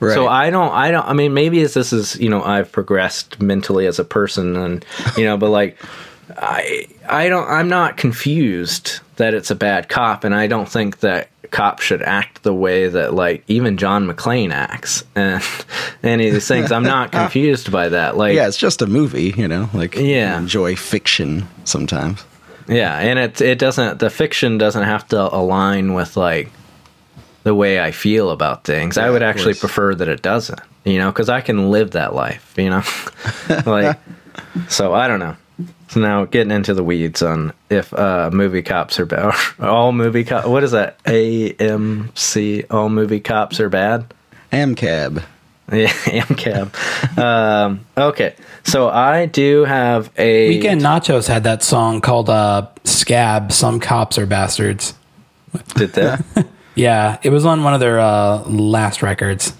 Right. So I don't, I don't, I mean, maybe it's, this is, you know, I've progressed mentally as a person and, you know, but like, I I don't I'm not confused that it's a bad cop, and I don't think that cops should act the way that like even John McClane acts and any of these things. I'm not confused by that. Like Yeah, it's just a movie, you know. Like Yeah. enjoy fiction sometimes. Yeah, and it it doesn't the fiction doesn't have to align with like the way I feel about things. I would actually prefer that it doesn't, you know, because I can live that life, you know, like. So I don't know. So now getting into the weeds on if uh, movie cops are bad. all movie cop. What is that? AMC. All movie cops are bad. Amcab. Yeah, AMCAB. um, okay, so I do have a Weekend Nachos had that song called uh, "Scab." Some cops are bastards. Did that? Yeah, it was on one of their uh, last records.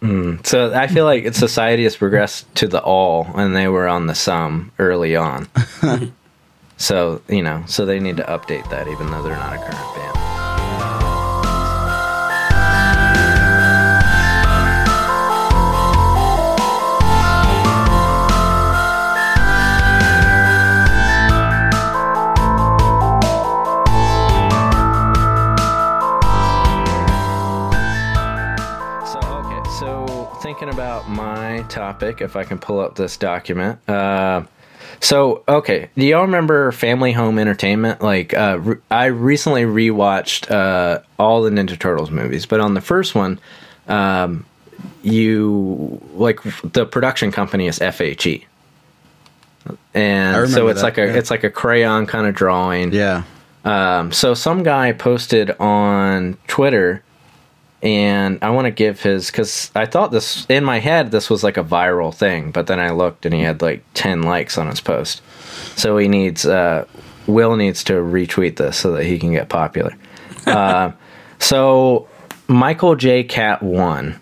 Hmm. So I feel like society has progressed to the all, and they were on the some early on. so you know, so they need to update that, even though they're not a current band. My topic, if I can pull up this document. Uh, so okay, do y'all remember Family Home Entertainment? Like, uh, re- I recently rewatched uh, all the Ninja Turtles movies, but on the first one, um, you like the production company is FHE, and so it's that, like a yeah. it's like a crayon kind of drawing. Yeah. Um, so some guy posted on Twitter, and I want to give his because I thought this in my head this was like a viral thing, but then I looked and he had like ten likes on his post. So he needs uh, Will needs to retweet this so that he can get popular. uh, so Michael J. Cat One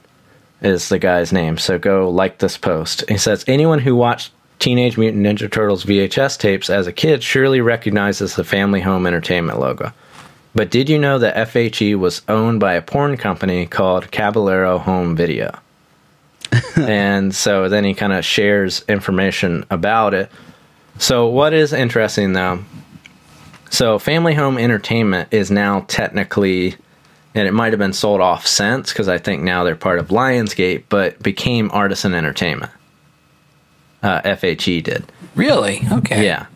is the guy's name. So go like this post. He says anyone who watched Teenage Mutant Ninja Turtles VHS tapes as a kid surely recognizes the Family Home Entertainment logo. But did you know that FHE was owned by a porn company called Caballero Home Video? and so then he kind of shares information about it. So what is interesting though? So Family Home Entertainment is now technically and it might have been sold off since because I think now they're part of Lionsgate, but became Artisan Entertainment. Uh, FHE did, Really? Okay. yeah,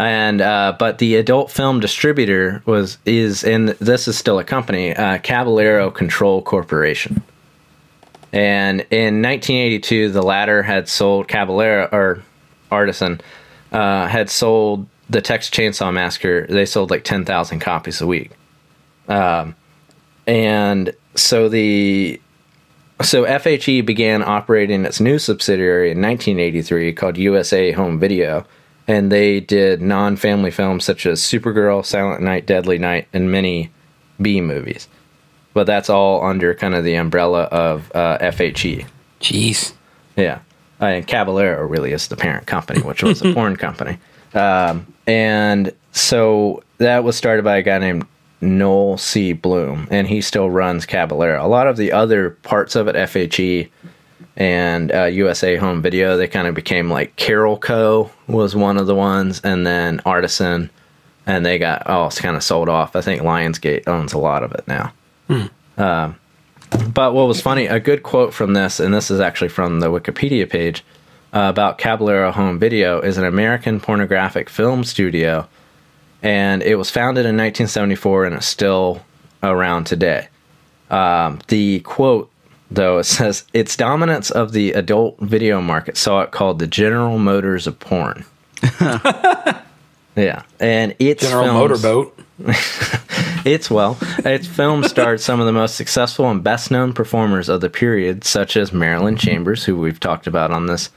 and uh, but the adult film distributor was is and this is still a company, uh, Caballero Control Corporation. And in 1982, the latter had sold Caballero or Artisan uh, had sold the Texas Chainsaw Massacre. They sold like 10,000 copies a week Um, and so the so FHE began operating its new subsidiary in 1983 called USA Home Video, and they did non-family films such as Supergirl, Silent Night, Deadly Night, and many B movies. But that's all under kind of the umbrella of uh, FHE. Jeez. Yeah. Uh, and Caballero really is the parent company, which was a porn company. Um, and so that was started by a guy named Noel C. Bloom, and he still runs Caballero. A lot of the other parts of it, FHE and uh, USA Home Video, they kind of became like Carolco was one of the ones, and then Artisan, and they got all kind of sold off. I think Lionsgate owns a lot of it now. Um, but what was funny, a good quote from this, and this is actually from the Wikipedia page uh, about Caballero Home Video, is an American pornographic film studio, and it was founded in 1974 and it's still around today. Um, the quote, though, it says its dominance of the adult video market saw it called the General Motors of porn. yeah, and its General films- Motorboat. it's well, its film starred some of the most successful and best known performers of the period, such as Marilyn Chambers, who we've talked about on this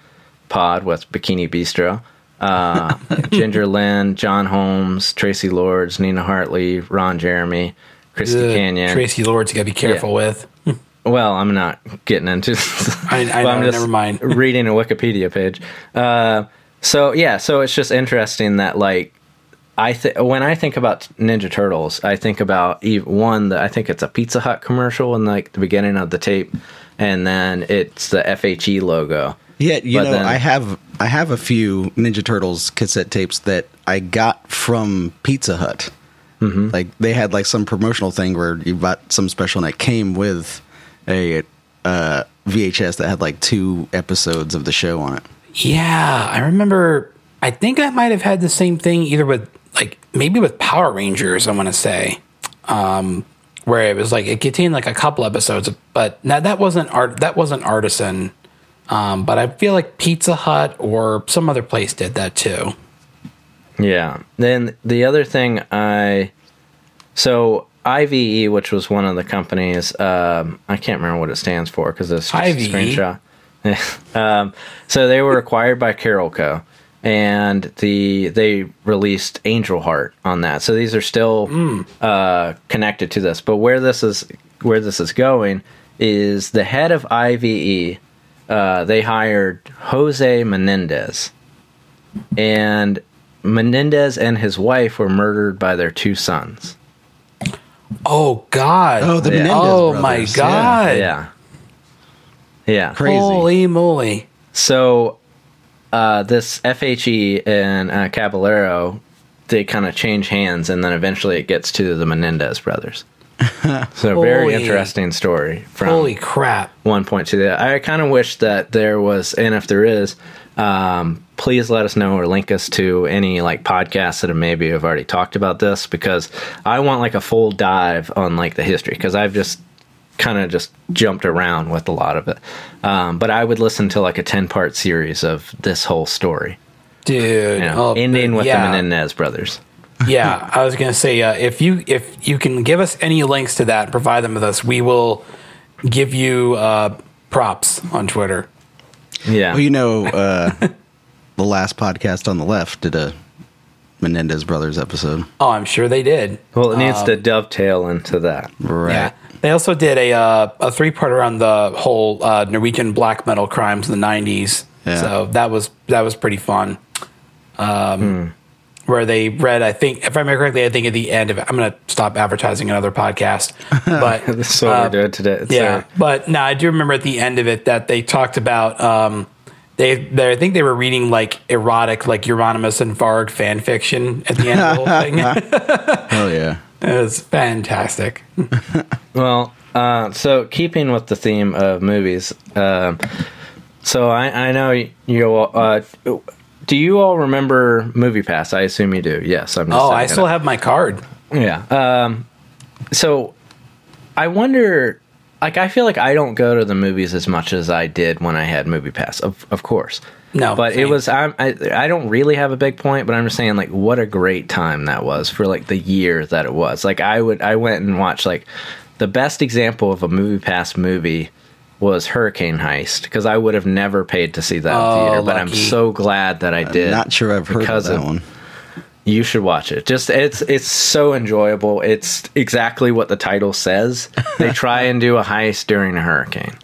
pod with Bikini Bistro, uh, Ginger Lynn, John Holmes, Traci Lords, Nina Hartley, Ron Jeremy, Christy Ugh, Canyon. Traci Lords, you gotta be careful with. Well, I'm not getting into. I- I Well, I'm just never mind. reading a Wikipedia page. Uh, so yeah, so it's just interesting that like I th- when I think about Ninja Turtles, I think about ev- one that I think it's a Pizza Hut commercial in like the beginning of the tape, and then it's the FHE logo, Yeah, you But know, then- I have I have a few Ninja Turtles cassette tapes that I got from Pizza Hut. Mm-hmm. Like they had like some promotional thing where you bought some special and it came with a uh, VHS that had like two episodes of the show on it. Yeah, I remember. I think I might have had the same thing either with like maybe with Power Rangers. I want to say, um, where it was like it contained like a couple episodes, but now that wasn't art. That wasn't Artisan. Um, but I feel like Pizza Hut or some other place did that too. Yeah. Then the other thing I so IVE, which was one of the companies, um, I can't remember what it stands for because it's just IVE? a screenshot. um, so they were acquired by Carolco, and the they released Angel Heart on that. So these are still uh, connected to this. But where this is where this is going is the head of IVE. Uh, they hired Jose Menendez, and Menendez and his wife were murdered by their two sons. Oh God! Oh, the Yeah. Menendez oh brothers. my God! Yeah. Yeah. Crazy. Holy moly! So uh, this FHE and uh, Caballero, they kind of change hands, and then eventually it gets to the Menendez brothers. so a very Holy- interesting story from Holy crap! one point to the other. I kind of wish that there was, and if there is, um, please let us know or link us to any like podcasts that have maybe have already talked about this because I want like a full dive on like the history because I've just kind of just jumped around with a lot of it. Um, but I would listen to like a 10 part series of this whole story, Dude, you know, oh, ending with yeah. the Menendez brothers. yeah, I was gonna say uh, if you if you can give us any links to that, and provide them with us, we will give you uh, props on Twitter. Yeah. Well, you know, uh, the last podcast on the left did a Menendez brothers episode. Oh, I'm sure they did. well, it needs to dovetail into that. Right. Yeah, they also did a uh, a three parter on the whole uh, Norwegian black metal crimes in the '90s. Yeah. So that was that was pretty fun. Um, Hmm. Where they read, I think, if I remember correctly, I think at the end of it, I'm going to stop advertising another podcast. But what uh, we're doing today. It's, Yeah, uh, but no, I do remember at the end of it that they talked about um, they, they I think they were reading like erotic, like Euronymous and Varg fan fiction at the end of the whole thing. Hell yeah. it was fantastic. Well, uh, so keeping with the theme of movies, um, so I, I know you. Uh, do you all remember Movie Pass? I assume you do. Yes, I'm. Just Oh, I it. still have my card. Yeah. Um, so I wonder. Like, I feel like I don't go to the movies as much as I did when I had Movie Pass. Of of course. No, but it was. I'm, I I don't really have a big point, but I'm just saying like what a great time that was for like the year that it was. Like I would I went and watched like the best example of a Movie Pass movie was Hurricane Heist because I would have never paid to see that Oh, in theater, but I'm so glad that I did. I'm Not sure I've heard of because that one. You should watch it. Just it's it's so enjoyable. It's exactly what the title says. They try and do a heist during a hurricane,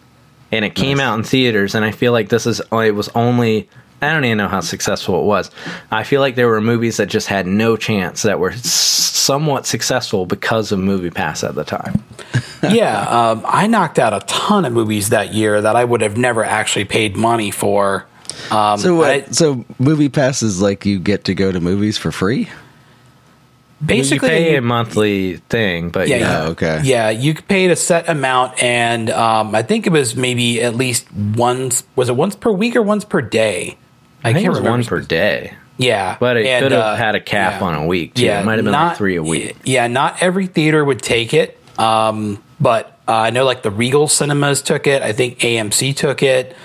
and it came out in theaters. And I feel like this is it was only I don't even know how successful it was. I feel like there were movies that just had no chance that were somewhat successful because of Movie Pass at the time. yeah, um, I knocked out a ton of movies that year that I would have never actually paid money for. Um, So what? I- so movie pass is like you get to go to movies for free. basically, you pay a monthly thing, but yeah, yeah, Oh, okay. Yeah, you paid a set amount, and um, I think it was maybe at least once. Was it once per week or once per day? I think it was remember one per day. Yeah, But it and, could have uh, had a cap yeah. on a week too. it might have been like three a week. Yeah, not every theater would take it, um, but uh, I know like the Regal Cinemas took it. I think AMC took it,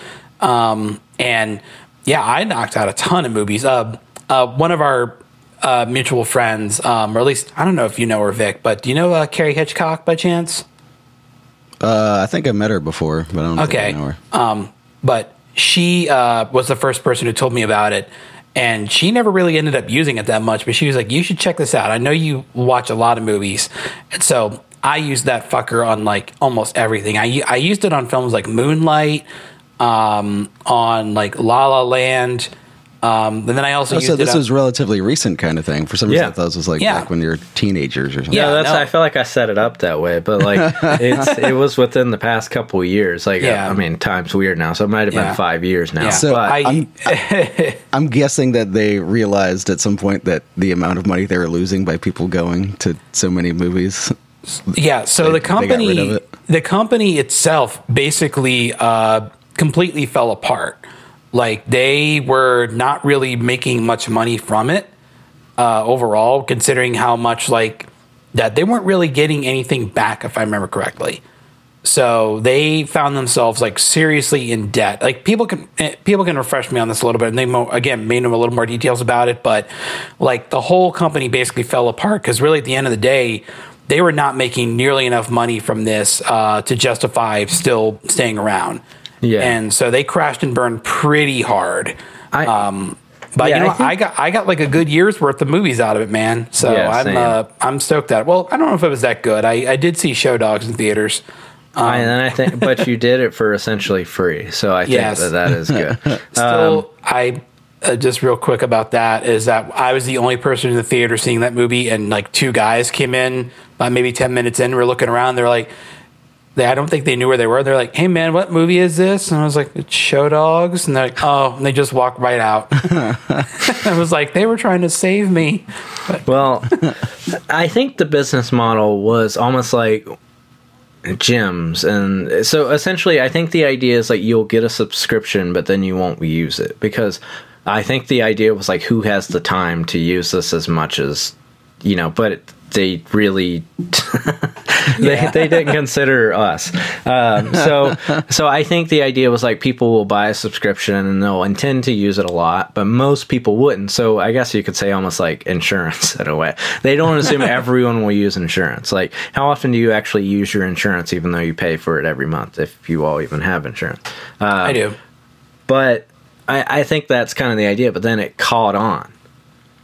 um, and yeah, I knocked out a ton of movies. Uh, uh, one of our uh, mutual friends, um, or at least I don't know if you know her, Vic, but do you know uh, Carrie Hitchcock by chance? Uh, I think I met her before, but I don't Okay. think I know her. Um, but she uh, was the first person who told me about it. And she never really ended up using it that much, but she was like, You should check this out. I know you watch a lot of movies. And so I used that fucker on like almost everything. I, I used it on films like Moonlight, um, on like La La Land, Um, and then I also Oh, used so this on- was relatively recent kind of thing. For some reason, Yeah. I thought this was like Yeah. back when you're teenagers or something. Yeah, Yeah, that's. no. I feel like I set it up that way, but like it's it was within the past couple of years. Like, Yeah. I mean, time's weird now, so it might have Yeah. been five years now. Yeah. So but I, I'm guessing that they realized at some point that the amount of money they were losing by people going to so many movies. Yeah, so They- the they got rid company, the company itself, basically uh, completely fell apart. Like they were not really making much money from it uh, overall, considering how much like that they weren't really getting anything back, if I remember correctly. So they found themselves like seriously in debt. Like people can eh, people can refresh me on this a little bit, and they mo- again may know a little more details about it. But like the whole company basically fell apart because really at the end of the day, they were not making nearly enough money from this uh, to justify still staying around. Yeah. and so they crashed and burned pretty hard. I, Um, but Yeah, you know, I think- I, got I got like a good year's worth of movies out of it, man. So Yeah, I'm uh, I'm stoked at it. Well, I don't know if it was that good. I, I did see Show Dogs in theaters. I, and I think, but you did it for essentially free, so I think Yes. that that is good. Still, I uh, just real quick about that is that I was the only person in the theater seeing that movie, and like two guys came in about maybe ten minutes in. We were looking around. They're like, they I don't think they knew where they were. They're like, "Hey man, what movie is this?" And I was like, "It's Show Dogs," and they're like, "Oh," and they just walked right out. I was like, they were trying to save me. Well, I think the business model was almost like gyms and so essentially I think the idea is like you'll get a subscription but then you won't use it because I think the idea was like who has the time to use this as much as you know but they really they, they didn't consider us. Um, so so I think the idea was like people will buy a subscription and they'll intend to use it a lot but most people wouldn't. So I guess you could say almost like insurance in a way. They don't assume everyone will use insurance. Like how often do you actually use your insurance even though you pay for it every month if you all even have insurance? I do. but I, I think that's kind of the idea. But then it caught on,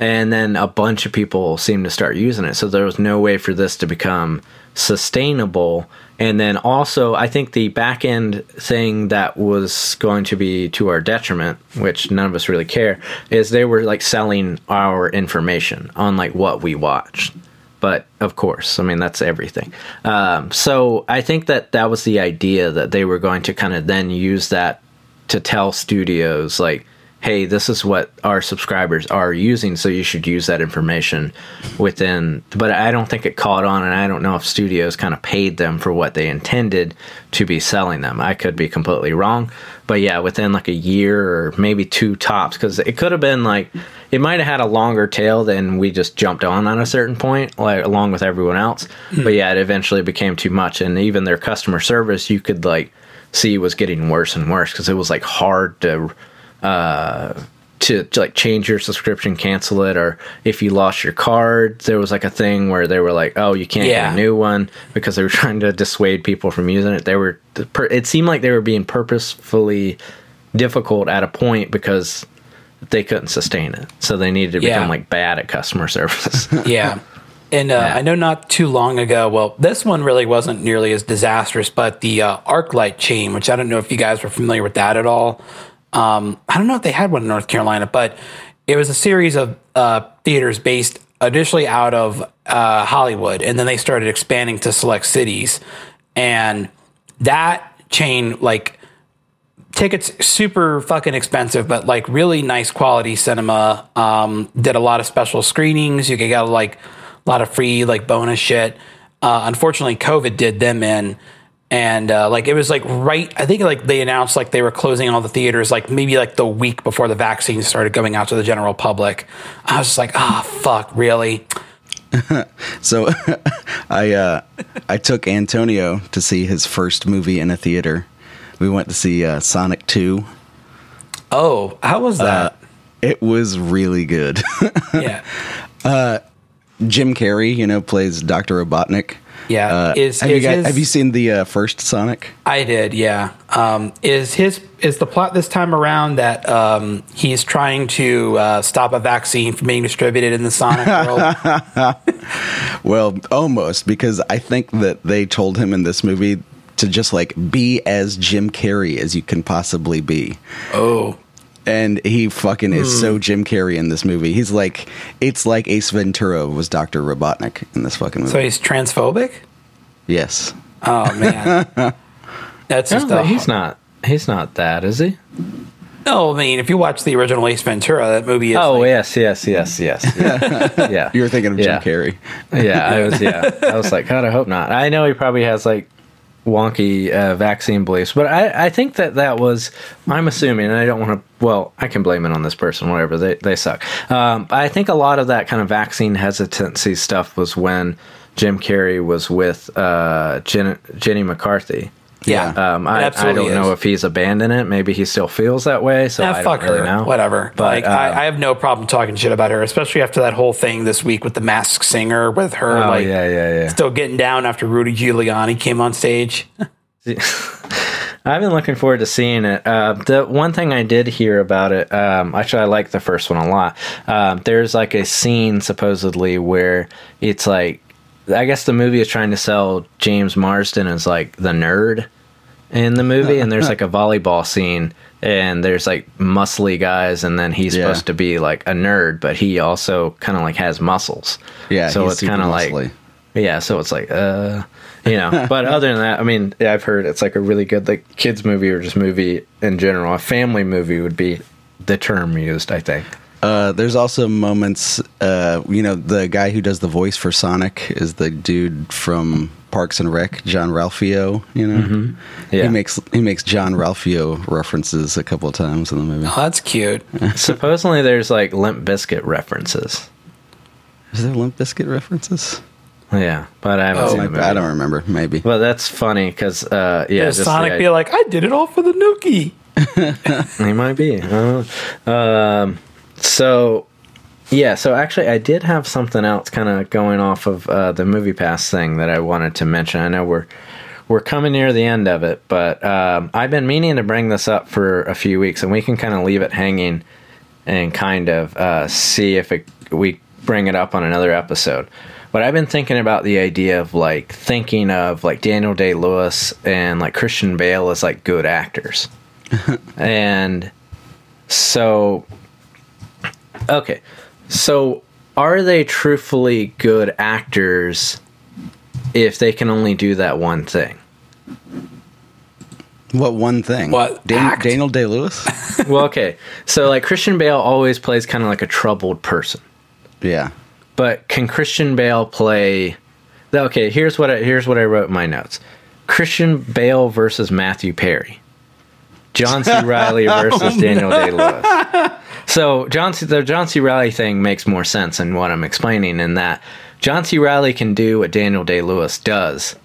and then a bunch of people seemed to start using it. So there was no way for this to become sustainable. And then also, I think the back end thing that was going to be to our detriment, which none of us really care, is they were like selling our information on like what we watched. But of course, I mean that's everything. Um, so I think that that was the idea that they were going to kind of then use that to tell studios like hey this is what our subscribers are using so you should use that information within but i don't think it caught on and i don't know if studios kind of paid them for what they intended to be selling them. I could be completely wrong but yeah within like a year or maybe two tops because it could have been like it might have had a longer tail than we just jumped on on a certain point like along with everyone else but hmm. yeah it eventually became too much and even their customer service you could like see was getting worse and worse because it was like hard to uh to, to like change your subscription cancel it or if you lost your card there was like a thing where they were like oh you can't Yeah. get a new one because they were trying to dissuade people from using it they were it seemed like they were being purposefully difficult at a point because they couldn't sustain it so they needed to become Yeah. like bad at customer service yeah. And uh, Yeah. I know not too long ago, well, this one really wasn't nearly as disastrous, but the uh, ArcLight chain, which I don't know if you guys were familiar with that at all. Um, I don't know if they had one in North Carolina, but it was a series of uh, theaters based initially out of uh, Hollywood, and then they started expanding to select cities. And that chain, like, tickets super fucking expensive, but like really nice quality cinema. Um, did a lot of special screenings. You could get like a lot of free like bonus shit. Uh, unfortunately, COVID did them in, and uh, like it was like right. I think like they announced like they were closing all the theaters like maybe like the week before the vaccine started going out to the general public. I was just like, ah, fuck, really? So I uh, I took Antonio to see his first movie in a theater. We went to see uh, Sonic Two. Oh, how was that? It was really good. yeah, Jim Carrey, you know, plays Doctor Robotnik. Yeah. Uh, is, have you is guys, his- have you seen the uh, first Sonic? I did, yeah. Um, is his is the plot this time around that um, he's trying to uh, stop a vaccine from being distributed in the Sonic world? Well, almost because I think that they told him in this movie to just like be as Jim Carrey as you can possibly be. oh, and he fucking is so hmm. Jim Carrey in this movie. He's like, it's like Ace Ventura was Doctor Robotnik in this fucking movie. So he's transphobic. yes, Oh man, that's No, just but a, he's not. He's not that, is he? No, I mean, if you watch the original Ace Ventura, that movie is. Oh like, yes, yes, yes, yes. Yeah, yeah. you were thinking of Yeah. Jim Carrey. yeah, I was. Yeah, I was like, God, I hope not. I know he probably has like wonky uh, vaccine beliefs, but I, I think that that was. I'm assuming, and I don't want to. Well, I can blame it on this person. Whatever they they suck. Um, I think a lot of that kind of vaccine hesitancy stuff was when Jim Carrey was with uh, Jen, Jenny McCarthy. Yeah. Um, It I, I don't know if he's abandoned it. Maybe he still feels that way. So Nah, I fuck don't really her. know. Whatever. But, like, I, uh, I have no problem talking shit about her, especially after that whole thing this week with the Masked Singer, with her Oh like yeah, yeah, yeah. still getting down after Rudy Giuliani came on stage. I've been looking forward to seeing it. Uh, the one thing I did hear about it, um, actually, I like the first one a lot. Um, there's like a scene supposedly where it's like, I guess the movie is trying to sell James Marsden as like the nerd in the movie, and there's like a volleyball scene, and there's like muscly guys, and then he's Yeah. supposed to be like a nerd, but he also kind of like has muscles. Yeah, so it's kind of like yeah, so it's like, uh, you know. but other than that, I mean, yeah, I've heard it's like a really good like kids movie or just movie in general. A family movie would be the term used, I think. Uh, there's also moments, uh, you know, the guy who does the voice for Sonic is the dude from Parks and Rec, Jean-Ralphio. You know, Mm-hmm. Yeah. he makes he makes Jean-Ralphio references a couple of times in the movie. Oh, that's cute. Supposedly, there's like Limp Bizkit references. Is there Limp Bizkit references? Yeah, but I haven't Oh. seen the I don't remember. Maybe. But that's funny because, uh, yeah, Does just Sonic be like, I did it all for the nookie? He might be. I. Um, so, yeah. So actually, I did have something else kind of going off of uh, the Movie Pass thing that I wanted to mention. I know we're we're coming near the end of it, but um, I've been meaning to bring this up for a few weeks, and we can kind of leave it hanging and kind of uh, see if it, we bring it up on another episode. But I've been thinking about the idea of like thinking of like Daniel Day Lewis and like Christian Bale as like good actors. and so, okay. So, are they truthfully good actors if they can only do that one thing? What one thing? What, Dan- act? Daniel Day Lewis? well, okay. So, like, Christian Bale always plays kind of like a troubled person. yeah. But can Christian Bale play? Okay, here's what I, here's what I wrote in my notes: Christian Bale versus Matthew Perry, John C. Reilly versus oh, Daniel Day Lewis. So John C. the John C. Reilly thing makes more sense in what I'm explaining in that John C. Reilly can do what Daniel Day Lewis does,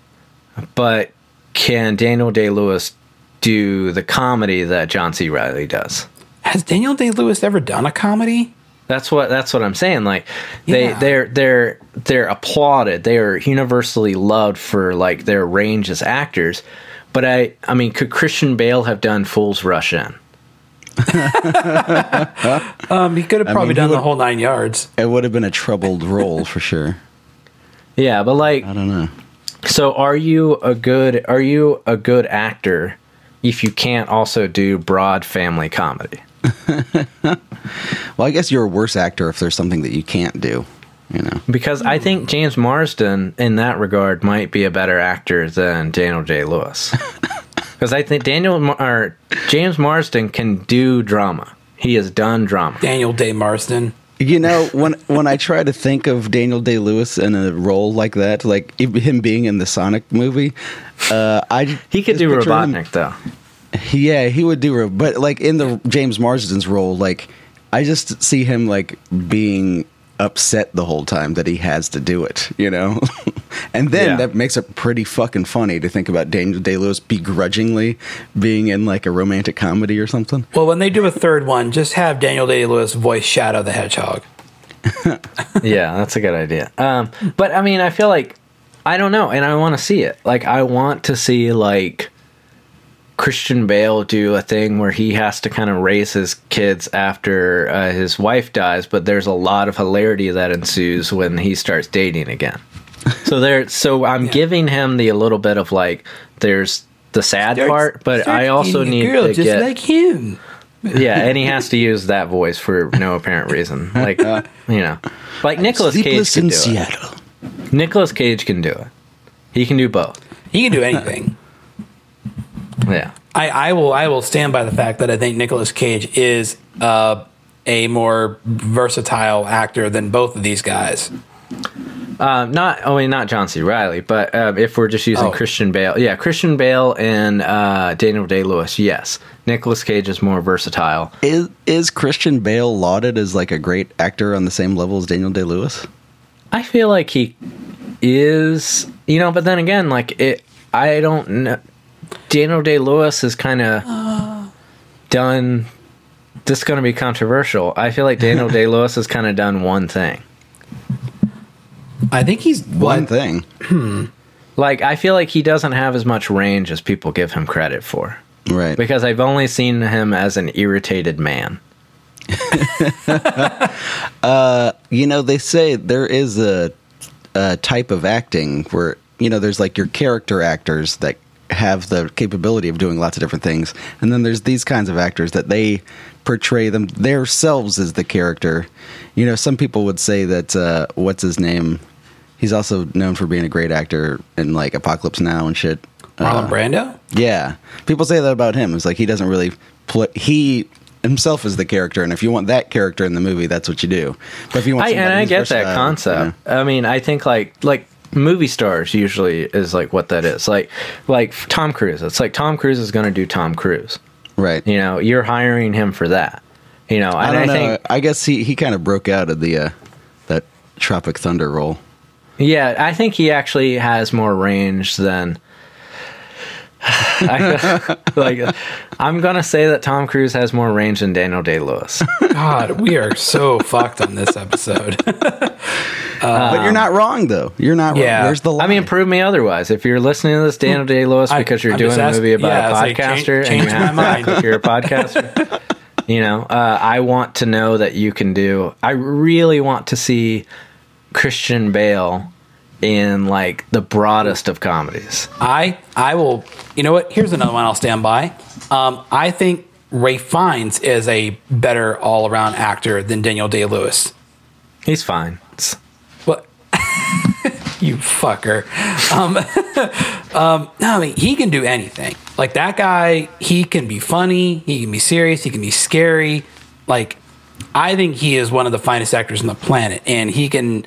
but can Daniel Day Lewis do the comedy that John C. Reilly does? Has Daniel Day Lewis ever done a comedy? That's what that's what I'm saying. Like they Yeah. they're they're they're applauded. They are universally loved for like their range as actors. But I I mean, could Christian Bale have done Fools Rush In? Um, he could have probably mean, he done the whole nine yards. It would have been a troubled role for sure. Yeah, but like I don't know. so are you a good are you a good actor if you can't also do broad family comedy? Well, I guess you're a worse actor if there's something that you can't do. You know. Because I think James Marsden, in that regard, might be a better actor than Daniel J. Lewis. Because I think Daniel Mar- or James Marsden can do drama. He has done drama. Daniel Day Marsden. You know, when when I try to think of Daniel Day Lewis in a role like that, like him being in the Sonic movie, uh, I He could just do picture him- Robotnik though. Yeah, he would do, Ro- but like in the James Marsden's role, like I just see him like being upset the whole time that he has to do it, you know. and then Yeah. that makes it pretty fucking funny to think about Daniel Day Lewis begrudgingly being in like a romantic comedy or something. Well, when they do a third one, just have Daniel Day Lewis voice Shadow the Hedgehog. yeah, that's a good idea. Um, but I mean, I feel like I don't know, and I want to see it. Like, I want to see like Christian Bale do a thing where he has to kind of raise his kids after uh, his wife dies, but there's a lot of hilarity that ensues when he starts dating again. So there, so I'm giving him the a little bit of like, there's the sad part, but I also need to get like him. Yeah, and he has to use that voice for no apparent reason. Like, you know, like Nicolas Cage Sleepless can in do it. Seattle. Nicolas Cage can do it. He can do both. He can do anything. Yeah. I, I will I will stand by the fact that I think Nicolas Cage is uh, a more versatile actor than both of these guys. Um, not I mean not John C. Reilly, but um, if we're just using Oh. Christian Bale, yeah, Christian Bale and uh, Daniel Day Lewis, yes. Nicolas Cage is more versatile. Is is Christian Bale lauded as like a great actor on the same level as Daniel Day Lewis? I feel like he is, you know, but then again, like it, I don't know. Daniel Day Lewis is kind of done. This is going to be controversial. I feel like Daniel Day Lewis has kind of done one thing. I think he's One what thing, Like I feel like he doesn't have as much range as people give him credit for. right? Because I've only seen him as an irritated man. Uh, you know, they say there is a, a type of acting where you know there's like your character actors that have the capability of doing lots of different things, and then there's these kinds of actors that they portray them themselves as the character. You know, some people would say that uh, what's his name? He's also known for being a great actor in like Apocalypse Now and shit. Marlon Uh, Brando. Yeah, people say that about him. It's like he doesn't really play. He himself is the character, and if you want that character in the movie, that's what you do. But if you want, I, and I get that concept. I mean, I think like like movie stars usually is like what that is. Like like Tom Cruise. It's like Tom Cruise is going to do Tom Cruise. right? You know, you're hiring him for that. You know, I don't I, know. think I guess he he kind of broke out of the uh, that Tropic Thunder role. yeah, I think he actually has more range than. I, like, I'm gonna say that Tom Cruise has more range than Daniel Day Lewis. God, we are so fucked on this episode. but you're not wrong though. You're not. yeah. wrong. Where's the line? I mean, prove me otherwise. If you're listening to this Daniel Day Lewis because you're I'm doing just a movie about yeah, a it's like, change- podcaster and change you have my mind. you're a podcaster, you know, uh, I want to know that you can do. I really want to see Christian Bale in like the broadest of comedies. I I will. You know what? Here's another one I'll stand by. Um, I think Ralph Fiennes is a better all around actor than Daniel Day Lewis. He's fine. What? you fucker. Um, um, no, I mean, he can do anything. Like that guy, he can be funny, he can be serious, he can be scary. Like, I think he is one of the finest actors on the planet, and he can.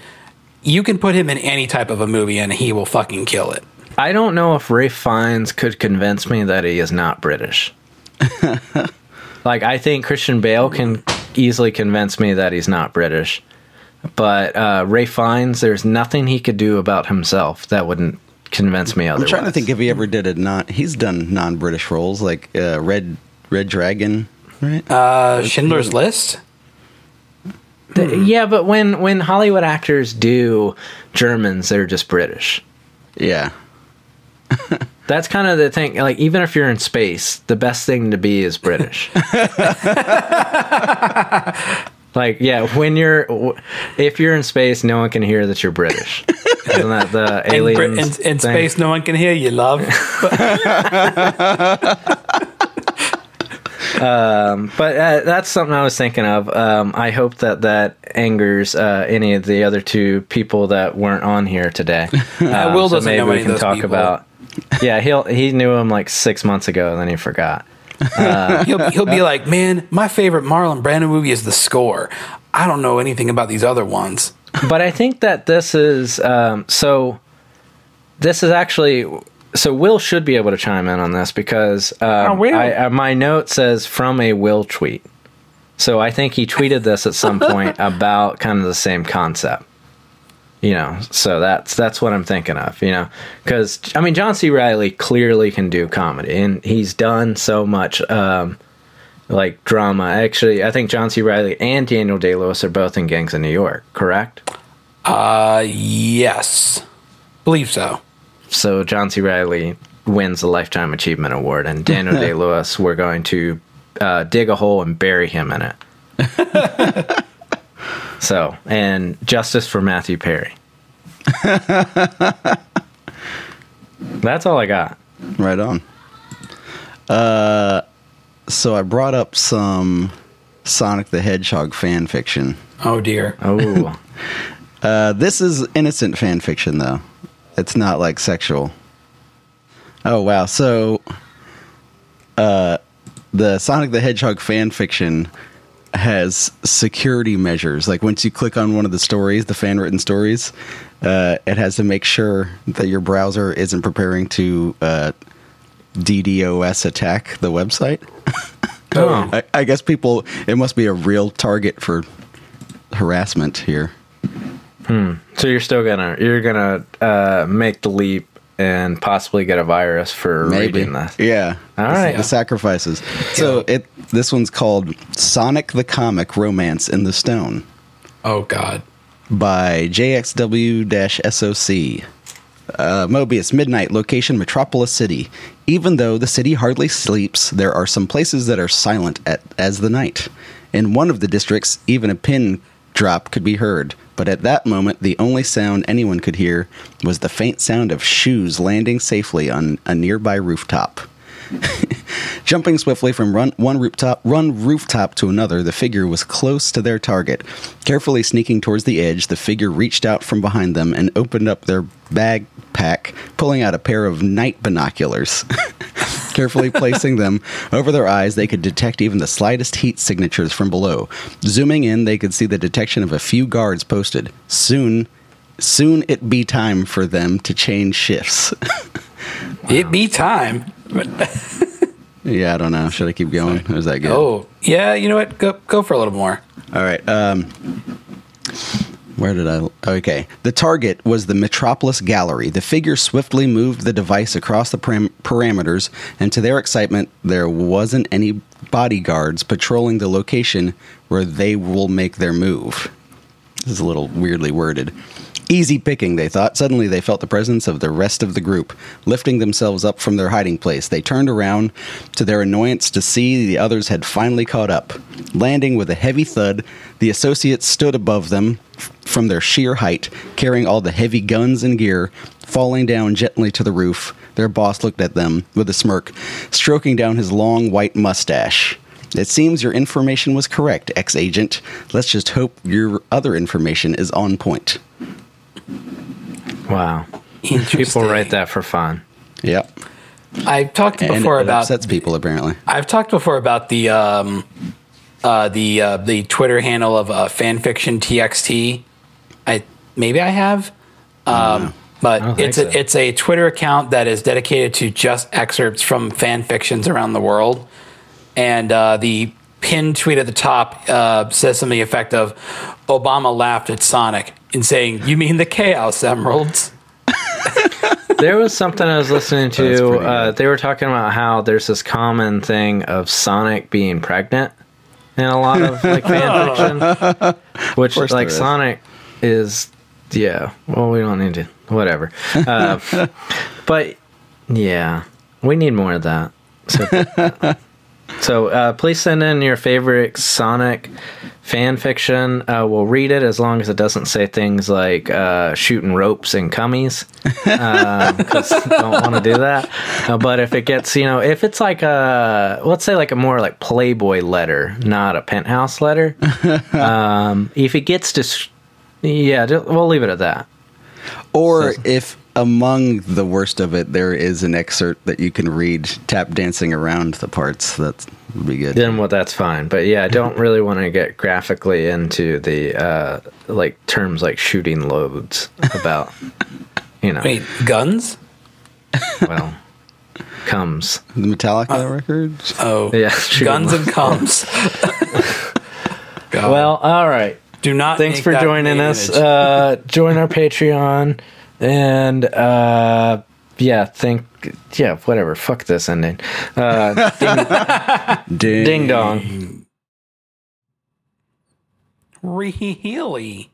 You can put him in any type of a movie, and he will fucking kill it. I don't know if Ralph Fiennes could convince me that he is not British. like I think Christian Bale can easily convince me that he's not British, but uh, Ralph Fiennes, there's nothing he could do about himself that wouldn't convince me otherwise. I'm trying to think if he ever did a non. He's done non-British roles like uh, Red Red Dragon, right? Uh, Schindler's List. Th- hmm. Yeah, but when when Hollywood actors do Germans, they're just British. yeah. That's kind of the thing. Like, even if you're in space, the best thing to be is British. like, yeah, when you're, if you're in space, no one can hear that you're British. Isn't that the In, aliens? Brit- in, in space, no one can hear you, love. But uh, that's something I was thinking of. Um, I hope that that angers uh, any of the other two people that weren't on here today. Uh, Will so doesn't maybe know we any of can those talk people. about. Yeah, he'll he knew him like six months ago, and then he forgot. he'll, he'll be like, man, my favorite Marlon Brando movie is The Score. I don't know anything about these other ones. but I think that this is um, so. This is actually so. Will should be able to chime in on this because um, Oh, I, uh, my note says from a Will tweet. So I think he tweeted this at some point about kind of the same concept. You know, so that's that's what I'm thinking of. You know, because I mean, John C. Reilly clearly can do comedy, and he's done so much. Um, like drama. Actually, I think John C. Reilly and Daniel Day Lewis are both in Gangs of New York, correct? Uh, yes. Believe so. So John C. Reilly wins the Lifetime Achievement Award, and Daniel Day Lewis, we're going to uh, dig a hole and bury him in it. so, and justice for Matthew Perry. That's all I got. Right on. Uh, so I brought up some Sonic the Hedgehog fan fiction. Oh dear. Oh, Uh, this is innocent fan fiction, though. It's not like sexual. Oh wow! So, uh, the Sonic the Hedgehog fan fiction has security measures. Like once you click on one of the stories, the fan written stories, uh, it has to make sure that your browser isn't preparing to uh, DDoS attack the website. oh. I, I guess people, it must be a real target for harassment here. So you're still gonna you're gonna uh, make the leap and possibly get a virus for reading this. Yeah. All The- right. The sacrifices. So it this one's called Sonic the Comic Romance in the Stone Oh god. by JXW-SOC. Uh, Mobius Midnight location Metropolis City. Even though the city hardly sleeps, there are some places that are silent at, as the night. In one of the districts, even a pin drop could be heard, but at that moment, the only sound anyone could hear was the faint sound of shoes landing safely on a nearby rooftop. Jumping swiftly from run, one rooftop, one rooftop to another, the figure was close to their target. Carefully sneaking towards the edge, the figure reached out from behind them and opened up their bag pack, pulling out a pair of night binoculars. Carefully placing them over their eyes, they could detect even the slightest heat signatures from below. Zooming in, they could see the detection of a few guards posted. Soon, soon it be time for them to change shifts. It be time. yeah, I don't know. Should I keep going? Or is that good? Oh yeah. You know what? Go go for a little more. All right. Um, where did I? Okay. The target was the Metropolis Gallery. The figure swiftly moved the device across the param- parameters, and to their excitement, there wasn't any bodyguards patrolling the location where they will make their move. This is a little weirdly worded. Easy picking, they thought. Suddenly, they felt the presence of the rest of the group. Lifting themselves up from their hiding place, they turned around to their annoyance to see the others had finally caught up. Landing with a heavy thud, the associates stood above them from their sheer height, carrying all the heavy guns and gear, falling down gently to the roof. Their boss looked at them with a smirk, stroking down his long white mustache. It seems your information was correct, ex agent. Let's just hope your other information is on point. Wow. People write that for fun. Yep. I've talked And before it about upsets people apparently. I've talked before about the um, uh, the uh, the Twitter handle of uh, fanfiction txt. I maybe I have, um, but don't it's a so. it's a Twitter account that is dedicated to just excerpts from fan fictions around the world, and uh, the pinned tweet at the top uh, says something to the effect of Obama laughed at Sonic in saying, "You mean the Chaos Emeralds?" There was something I was listening to. Uh, they were talking about how there's this common thing of Sonic being pregnant in a lot of like fan fiction, which like there is. Sonic is. Yeah, well, we don't need to. Whatever. Uh, but yeah, we need more of that. So, so uh, please send in your favorite Sonic fan fiction. Uh, we'll read it as long as it doesn't say things like uh, shooting ropes and cummies. Because don't want to do that. Uh, but if it gets, you know, if it's like a, let's say like a more like Playboy letter, not a penthouse letter. um, if it gets to, yeah, we'll leave it at that. Or if among the worst of it there is an excerpt that you can read tap dancing around the parts, that would be good. then well that's fine but yeah i don't really want to get graphically into the uh like terms like shooting loads about you know Wait, guns? well comes The Metallica records. Oh, yeah guns loads. and comps. God. well all right Do not. thanks for joining us uh join our patreon and uh yeah think yeah whatever. Fuck this ending. Uh ding, ding. dong. Really.